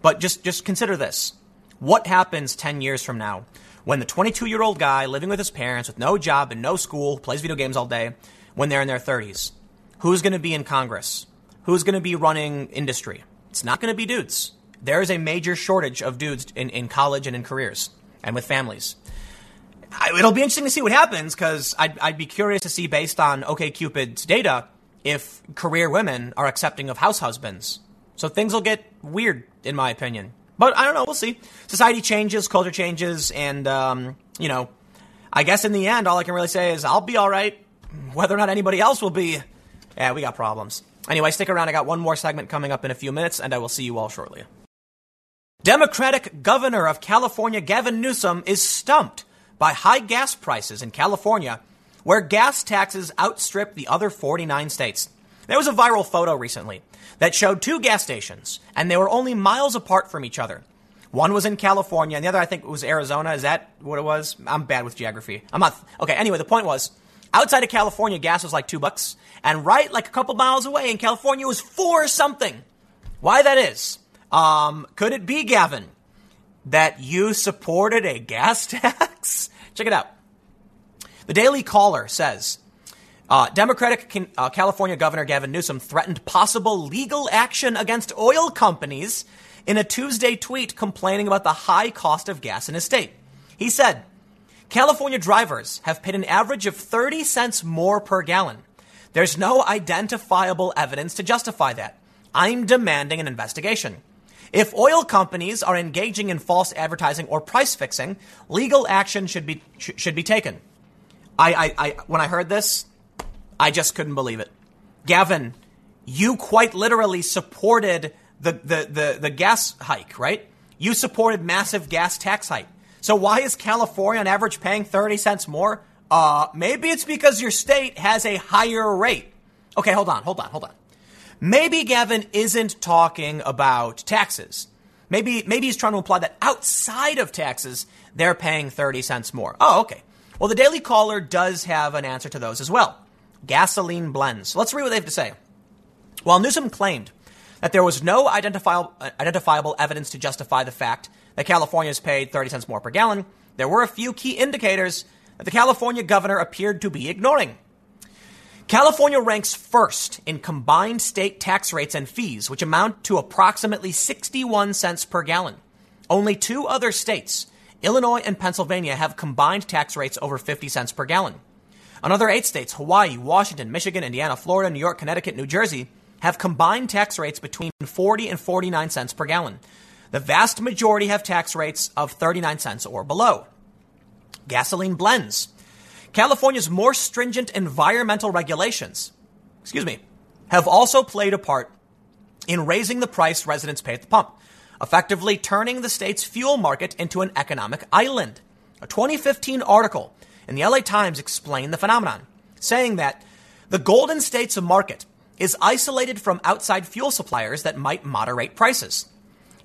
But just just consider this: what happens ten years from now when the 22 year old guy living with his parents with no job and no school plays video games all day when they're in their 30s? Who's going to be in Congress? Who's going to be running industry? It's not going to be dudes. There is a major shortage of dudes in, in college and in careers and with families. It'll be interesting to see what happens because I'd, I'd be curious to see, based on OkCupid's data, if career women are accepting of house husbands. So things will get weird, in my opinion. But I don't know. We'll see. Society changes, culture changes, and um, you know, I guess in the end, all I can really say is I'll be all right. Whether or not anybody else will be, yeah, we got problems. Anyway, stick around. I got one more segment coming up in a few minutes, and I will see you all shortly. Democratic Governor of California Gavin Newsom is stumped by high gas prices in California, where gas taxes outstrip the other 49 states. There was a viral photo recently that showed two gas stations, and they were only miles apart from each other, One was in California, and the other, I think, was Arizona. Is that what it was? I'm bad with geography. I'm not. Okay, anyway, the point was outside of California, gas was like two bucks. And right, like a couple miles away in California, was four something. Why that is? Um, could it be, Gavin, that you supported a gas (laughs) tax? Check it out. The Daily Caller says uh, Democratic uh, California Governor Gavin Newsom threatened possible legal action against oil companies in a Tuesday tweet complaining about the high cost of gas in his state. He said, California drivers have paid an average of 30 cents more per gallon. There's no identifiable evidence to justify that. I'm demanding an investigation. If oil companies are engaging in false advertising or price fixing, legal action should be sh- should be taken. I, I, I when I heard this, I just couldn't believe it. Gavin, you quite literally supported the, the, the, the gas hike, right? You supported massive gas tax hike. So why is California on average paying 30 cents more? Uh, maybe it's because your state has a higher rate. Okay, hold on, hold on, hold on. Maybe Gavin isn't talking about taxes. Maybe, maybe he's trying to imply that outside of taxes, they're paying 30 cents more. Oh, okay. Well, the Daily Caller does have an answer to those as well. Gasoline blends. Let's read what they have to say. While Newsom claimed that there was no identifiable, identifiable evidence to justify the fact that California has paid 30 cents more per gallon, there were a few key indicators that the California governor appeared to be ignoring. California ranks first in combined state tax rates and fees, which amount to approximately 61 cents per gallon. Only two other states, Illinois and Pennsylvania, have combined tax rates over 50 cents per gallon. Another eight states, Hawaii, Washington, Michigan, Indiana, Florida, New York, Connecticut, New Jersey, have combined tax rates between 40 and 49 cents per gallon. The vast majority have tax rates of 39 cents or below. Gasoline blends. California's more stringent environmental regulations, excuse me, have also played a part in raising the price residents pay at the pump, effectively turning the state's fuel market into an economic island. A 2015 article in the LA Times explained the phenomenon, saying that the Golden State's market is isolated from outside fuel suppliers that might moderate prices.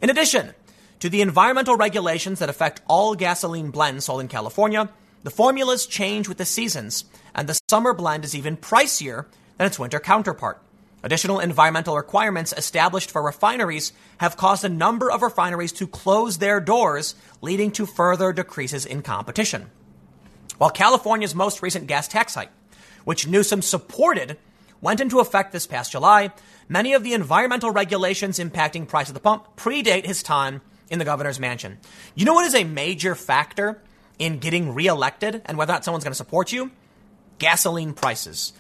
In addition to the environmental regulations that affect all gasoline blends sold in California, the formulas change with the seasons, and the summer blend is even pricier than its winter counterpart. Additional environmental requirements established for refineries have caused a number of refineries to close their doors, leading to further decreases in competition. While California's most recent gas tax hike, which Newsom supported, went into effect this past July, many of the environmental regulations impacting price at the pump predate his time in the governor's mansion. You know what is a major factor in getting reelected and whether or not someone's going to support you? Gasoline prices.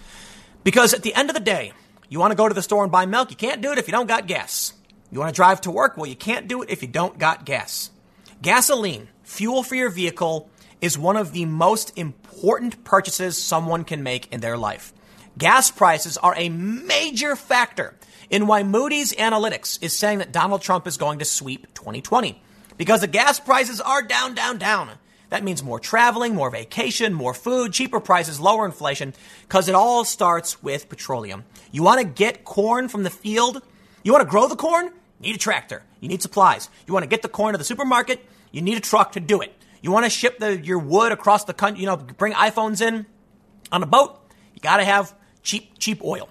Because at the end of the day, you want to go to the store and buy milk, you can't do it if you don't got gas. You want to drive to work, well, you can't do it if you don't got gas. Gasoline, fuel for your vehicle, is one of the most important purchases someone can make in their life. Gas prices are a major factor in why Moody's Analytics is saying that Donald Trump is going to sweep 2020. Because the gas prices are down, down, down. That means more traveling, more vacation, more food, cheaper prices, lower inflation, because it all starts with petroleum. You want to get corn from the field? You want to grow the corn? Need a tractor. You need supplies. You want to get the corn to the supermarket? You need a truck to do it. You want to ship the, your wood across the country, you know, bring iPhones in on a boat? You got to have cheap, cheap oil.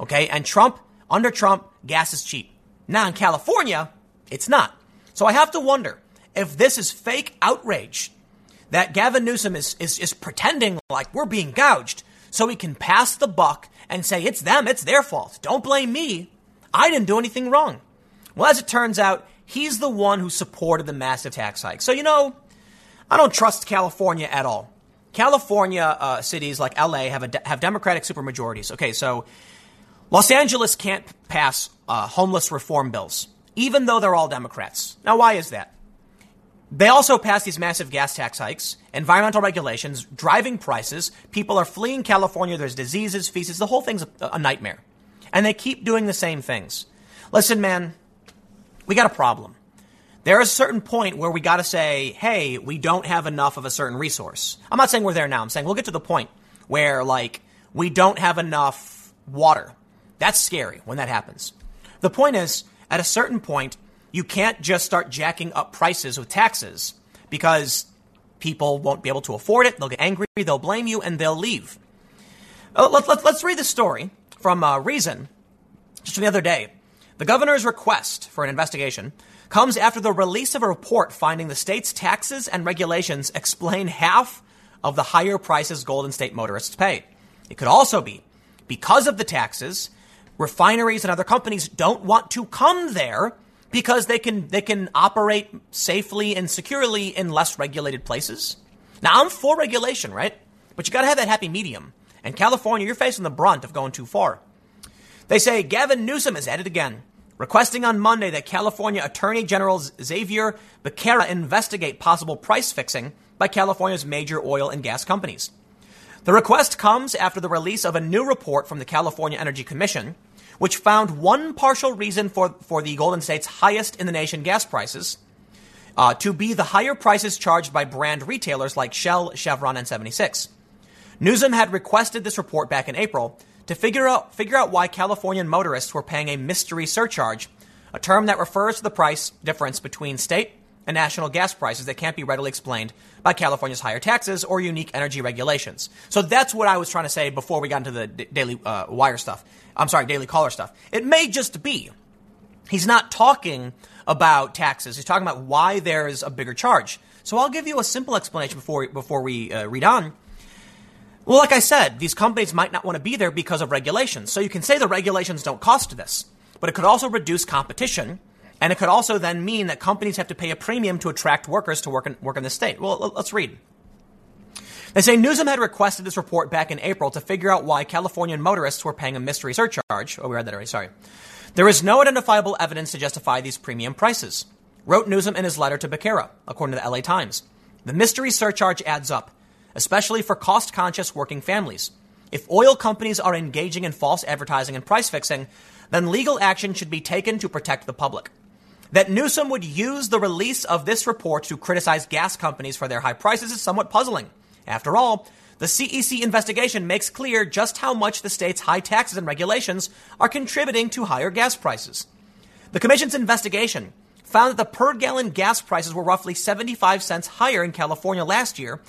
Okay. And Trump, under Trump, gas is cheap. Now in California, it's not. So I have to wonder if this is fake outrage that Gavin Newsom is, is, is pretending like we're being gouged so he can pass the buck and say it's them, it's their fault. Don't blame me. I didn't do anything wrong. Well, as it turns out, he's the one who supported the massive tax hike. So, you know, I don't trust California at all. California uh, cities like LA have, a, have Democratic supermajorities. Okay, so Los Angeles can't pass uh, homeless reform bills, even though they're all Democrats. Now, why is that? They also pass these massive gas tax hikes, environmental regulations, driving prices. People are fleeing California. There's diseases, feces. The whole thing's a, a nightmare. And they keep doing the same things. Listen, man, we got a problem. There is a certain point where we got to say, hey, we don't have enough of a certain resource. I'm not saying we're there now. I'm saying we'll get to the point where, like, we don't have enough water. That's scary when that happens. The point is, at a certain point, you can't just start jacking up prices with taxes because people won't be able to afford it. They'll get angry, they'll blame you, and they'll leave. Uh, let, let, let's read the story from uh, Reason just from the other day. The governor's request for an investigation comes after the release of a report finding the state's taxes and regulations explain half of the higher prices Golden State motorists pay. It could also be because of the taxes, refineries and other companies don't want to come there because they can they can operate safely and securely in less regulated places. Now I'm for regulation, right? But you got to have that happy medium. And California, you're facing the brunt of going too far. They say Gavin Newsom is at it again, requesting on Monday that California Attorney General Xavier Becerra investigate possible price fixing by California's major oil and gas companies. The request comes after the release of a new report from the California Energy Commission, which found one partial reason for, for the Golden State's highest in the nation gas prices uh, to be the higher prices charged by brand retailers like Shell, Chevron, and 76. Newsom had requested this report back in April to figure out, figure out why Californian motorists were paying a mystery surcharge, a term that refers to the price difference between state and national gas prices that can't be readily explained by California's higher taxes or unique energy regulations. So that's what I was trying to say before we got into the Daily uh, Wire stuff. I'm sorry, Daily Caller stuff. It may just be he's not talking about taxes. He's talking about why there is a bigger charge. So I'll give you a simple explanation before before we uh, read on. Well, like I said, these companies might not want to be there because of regulations. So you can say the regulations don't cost this, but it could also reduce competition and it could also then mean that companies have to pay a premium to attract workers to work in, work in the state. Well, let's read. They say Newsom had requested this report back in April to figure out why Californian motorists were paying a mystery surcharge. Oh, we read that already, sorry. There is no identifiable evidence to justify these premium prices, wrote Newsom in his letter to Becerra, according to the LA Times. The mystery surcharge adds up, especially for cost conscious working families. If oil companies are engaging in false advertising and price fixing, then legal action should be taken to protect the public. That Newsom would use the release of this report to criticize gas companies for their high prices is somewhat puzzling. After all, the CEC investigation makes clear just how much the state's high taxes and regulations are contributing to higher gas prices. The Commission's investigation found that the per gallon gas prices were roughly 75 cents higher in California last year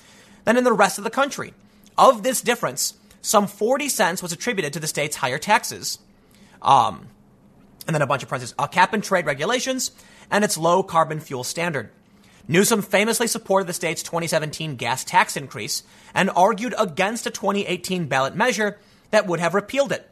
than in the rest of the country. Of this difference, some 40 cents was attributed to the state's higher taxes. Um, and then a bunch of parentheses, uh, cap and trade regulations, and its low carbon fuel standard. Newsom famously supported the state's 2017 gas tax increase and argued against a 2018 ballot measure that would have repealed it.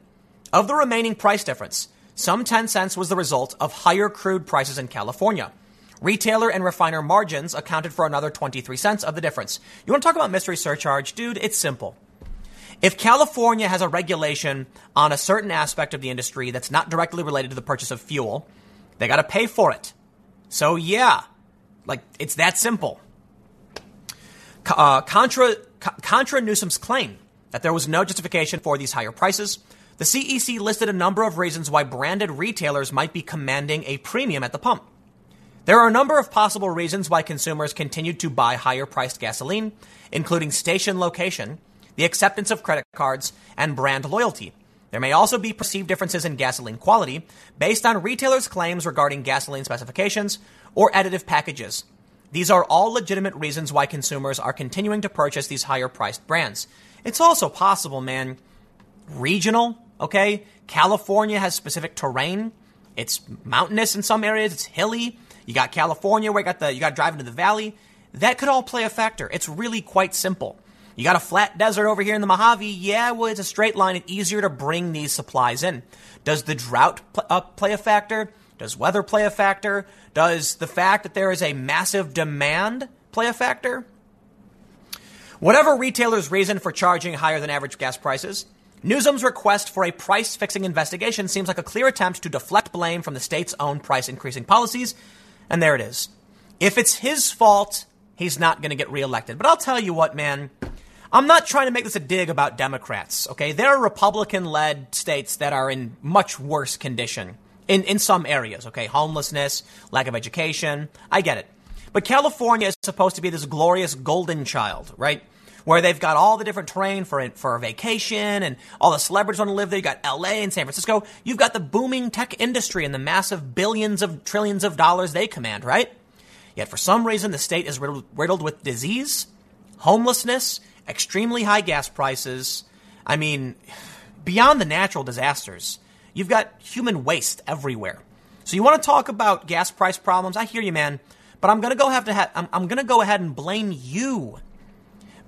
Of the remaining price difference, some 10 cents was the result of higher crude prices in California. Retailer and refiner margins accounted for another 23 cents of the difference. You want to talk about mystery surcharge? Dude, it's simple. If California has a regulation on a certain aspect of the industry that's not directly related to the purchase of fuel, they got to pay for it. So, yeah, like it's that simple. Uh, contra, contra Newsom's claim that there was no justification for these higher prices, the CEC listed a number of reasons why branded retailers might be commanding a premium at the pump. There are a number of possible reasons why consumers continued to buy higher priced gasoline, including station location, the acceptance of credit cards, and brand loyalty. There may also be perceived differences in gasoline quality based on retailers' claims regarding gasoline specifications or additive packages. These are all legitimate reasons why consumers are continuing to purchase these higher priced brands. It's also possible, man, regional, okay? California has specific terrain. It's mountainous in some areas, it's hilly. You got California where you got the you got to drive into the valley. That could all play a factor. It's really quite simple. You got a flat desert over here in the Mojave. Yeah, well, it's a straight line and easier to bring these supplies in. Does the drought pl- uh, play a factor? Does weather play a factor? Does the fact that there is a massive demand play a factor? Whatever retailers' reason for charging higher than average gas prices, Newsom's request for a price fixing investigation seems like a clear attempt to deflect blame from the state's own price increasing policies. And there it is. If it's his fault, he's not going to get reelected. But I'll tell you what, man. I'm not trying to make this a dig about Democrats, okay? There are Republican led states that are in much worse condition in, in some areas, okay? Homelessness, lack of education. I get it. But California is supposed to be this glorious golden child, right? where they've got all the different terrain for for a vacation and all the celebrities want to live there. You've got L.A. and San Francisco. You've got the booming tech industry and the massive billions of trillions of dollars they command, right? Yet for some reason, the state is riddled, riddled with disease, homelessness, extremely high gas prices. I mean, (sighs) beyond the natural disasters, you've got human waste everywhere. So you want to talk about gas price problems? I hear you, man. But I'm gonna go have to ha- I'm, I'm gonna go ahead and blame you.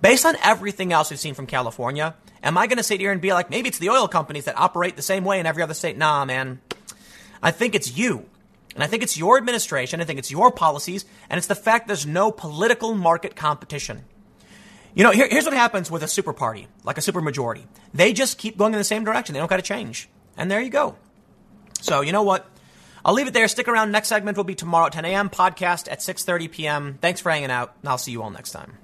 Based on everything else we've seen from California, am I gonna sit here and be like, maybe it's the oil companies that operate the same way in every other state? Nah, man. I think it's you. And I think it's your administration. I think it's your policies. And it's the fact there's no political market competition. You know, here, here's what happens with a super party, like a super majority. They just keep going in the same direction. They don't got to change. And there you go. So, you know what? I'll leave it there. Stick around. Next segment will be tomorrow at 10 a.m. Podcast at 6.30 p.m. Thanks for hanging out, and I'll see you all next time.